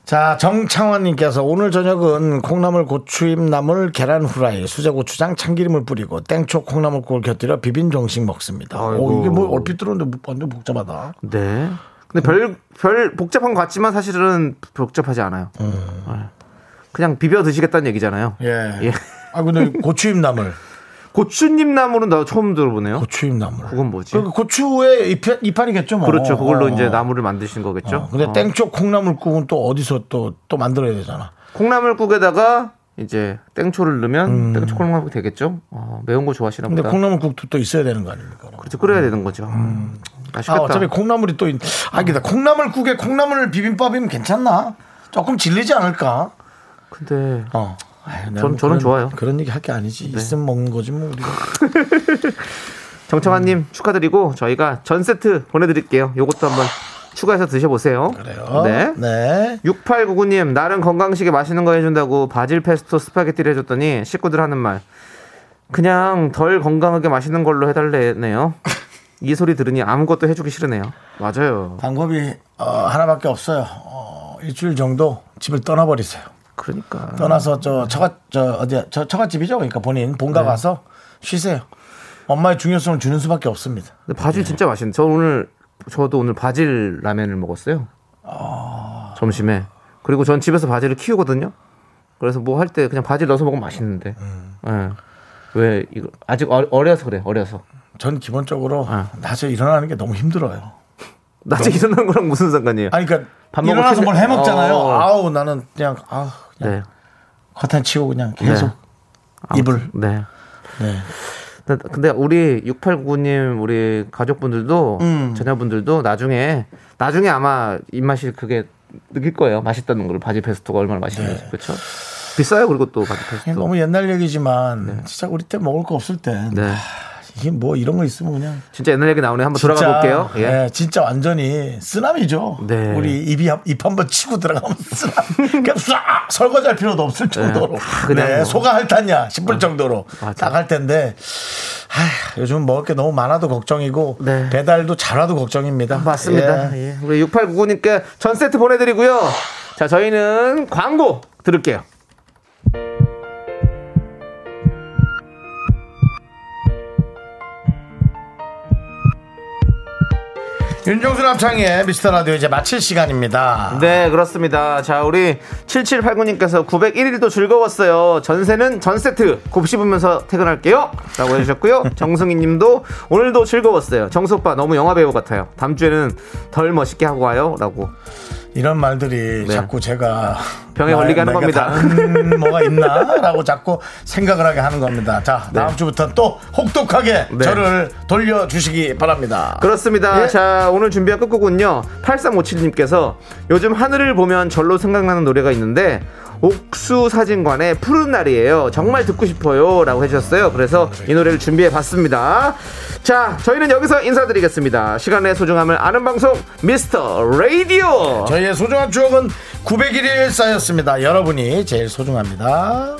자, 정창환님께서 오늘 저녁은 콩나물 고추잎 나물 계란 후라이, 수제 고추장 참기름을 뿌리고 땡초 콩나물국을 곁들여 비빈 정식 먹습니다. 아이고. 오, 이게 뭐 얼핏 들었는데 완전 복잡하다. 네. 근데 별, 별 복잡한 것 같지만 사실은 복잡하지 않아요. 네. 그냥 비벼 드시겠다는 얘기잖아요. 예. 예. 아 근데 고추잎 나물, 고추잎 나물은 나 처음 들어보네요. 고추잎 나물. 그건 뭐지? 그 고추의 잎, 잎알이겠죠, 뭐. 그렇죠. 그걸로 어. 이제 나물을 만드신 거겠죠. 어, 근데 어. 땡초 콩나물국은 또 어디서 또 또 만들어야 되잖아. 콩나물국에다가 이제 땡초를 넣으면 땡초 콩나물국 되겠죠. 어, 매운 거 좋아하시나 음. 근데 보다. 콩나물국도 또 있어야 되는 거 아닙니까? 그렇죠. 끓여야 되는 거죠. 아, 맛있겠다. 어차피 콩나물이 또, 있... 아, 근데 콩나물국에 콩나물 비빔밥이면 괜찮나? 조금 질리지 않을까? 근데 어. 아유, 저는- 뭐 저는 그런- 좋아요. 그런 얘기 할 게 아니지. 있으면 먹는 거지, 뭐, 우리가. 정청환님 음. 축하드리고 저희가 전 세트 보내드릴게요. 요것도 한번 추가해서 드셔보세요. 그래요. 네. 네. 6899님 나름 건강식에 맛있는 거 해준다고 바질 페스토 스파게티를 해줬더니 식구들 하는 말 그냥 덜 건강하게 맛있는 걸로 해달래네요. 이 소리 들으니 아무것도 해주기 싫으네요. 맞아요. 방법이 어, 하나밖에 없어요. 어, 일주일 정도 집을 떠나버리세요. 그러니까 떠나서 저 처갓 저 어디야 저 처갓집이죠. 그러니까 본인 본가 네. 가서 쉬세요. 엄마의 중요성을 주는 수밖에 없습니다. 근데 바질 진짜 맛있는데 저 오늘 저도 오늘 바질 라면을 먹었어요. 점심에 그리고 전 집에서 바질을 키우거든요. 그래서 뭐 할 때 그냥 바질 넣어서 먹으면 맛있는데. 예. 왜 이거 아직 어- 어려서 그래 어려서. 전 기본적으로 아. 낮에 일어나는 게 너무 힘들어요. 낮에 일어나는 거랑 무슨 상관이에요? 아니 그러니까 밥 일어나서 뭘 해먹잖아요. 어. 아우 나는 그냥 아 네. 커튼 치고 그냥 계속 네. 입을 네. 네. 근데- 우리 6899님 우리 가족분들도 음. 자녀분들도 나중에 나중에 아마 입맛이 그게 느낄 거예요. 맛있다는 걸 바질 페스토가 얼마나 맛있는지 그렇죠? 비싸요 그리고 또 바질 페스토. 너무 옛날 얘기지만 진짜 우리 때 먹을 거 없을 때 네. 이게 뭐 이런 거 있으면 그냥 진짜 옛날 얘기 나오네 한번 진짜, 돌아가 볼게요. 예. 예, 진짜 완전히 쓰나미죠. 네. 우리 입이 한- 입 한번 치고 들어가면 쓰나미. 그냥 쏴 설거지할 필요도 없을 정도로. 네, 다 그냥 네, 뭐. 소가 핥았냐 싶을 정도로 맞아. 딱할 텐데. 아휴, 요즘 먹을 게 너무 많아도 걱정이고 네. 배달도 잘 와도 걱정입니다. 맞습니다. 예. 예. 우리 6899님께 전 세트 보내드리고요. 자 저희는 광고 들을게요. 윤정수 남창의 미스터 라디오 이제 마칠 시간입니다. 네, 그렇습니다. 자, 우리 7789님께서 901일도 즐거웠어요. 전세는 전 세트 곱씹으면서 퇴근할게요. 라고 해주셨고요. 정승희 님도 오늘도 즐거웠어요. 정수 오빠 너무 영화배우 같아요. 다음 주에는 덜 멋있게 하고 와요. 라고. 이런 말들이 네. 자꾸 제가 병에 걸리게 하는 겁니다. 뭐가 있나라고 자꾸 생각을 하게 하는 겁니다. 자 다음 주부터 또 혹독하게 네. 저를 돌려주시기 바랍니다. 그렇습니다. 예. 자, 오늘 준비한 끝곡은요. 8357님께서 요즘 하늘을 보면 절로 생각나는 노래가 있는데 옥수 사진관의 푸른 날이에요. 정말 듣고 싶어요. 라고 해주셨어요. 그래서 이 노래를 준비해 봤습니다. 자, 저희는 여기서 인사드리겠습니다. 시간의 소중함을 아는 방송, 미스터 라디오. 저희의 소중한 추억은 901일 쌓였습니다. 여러분이 제일 소중합니다.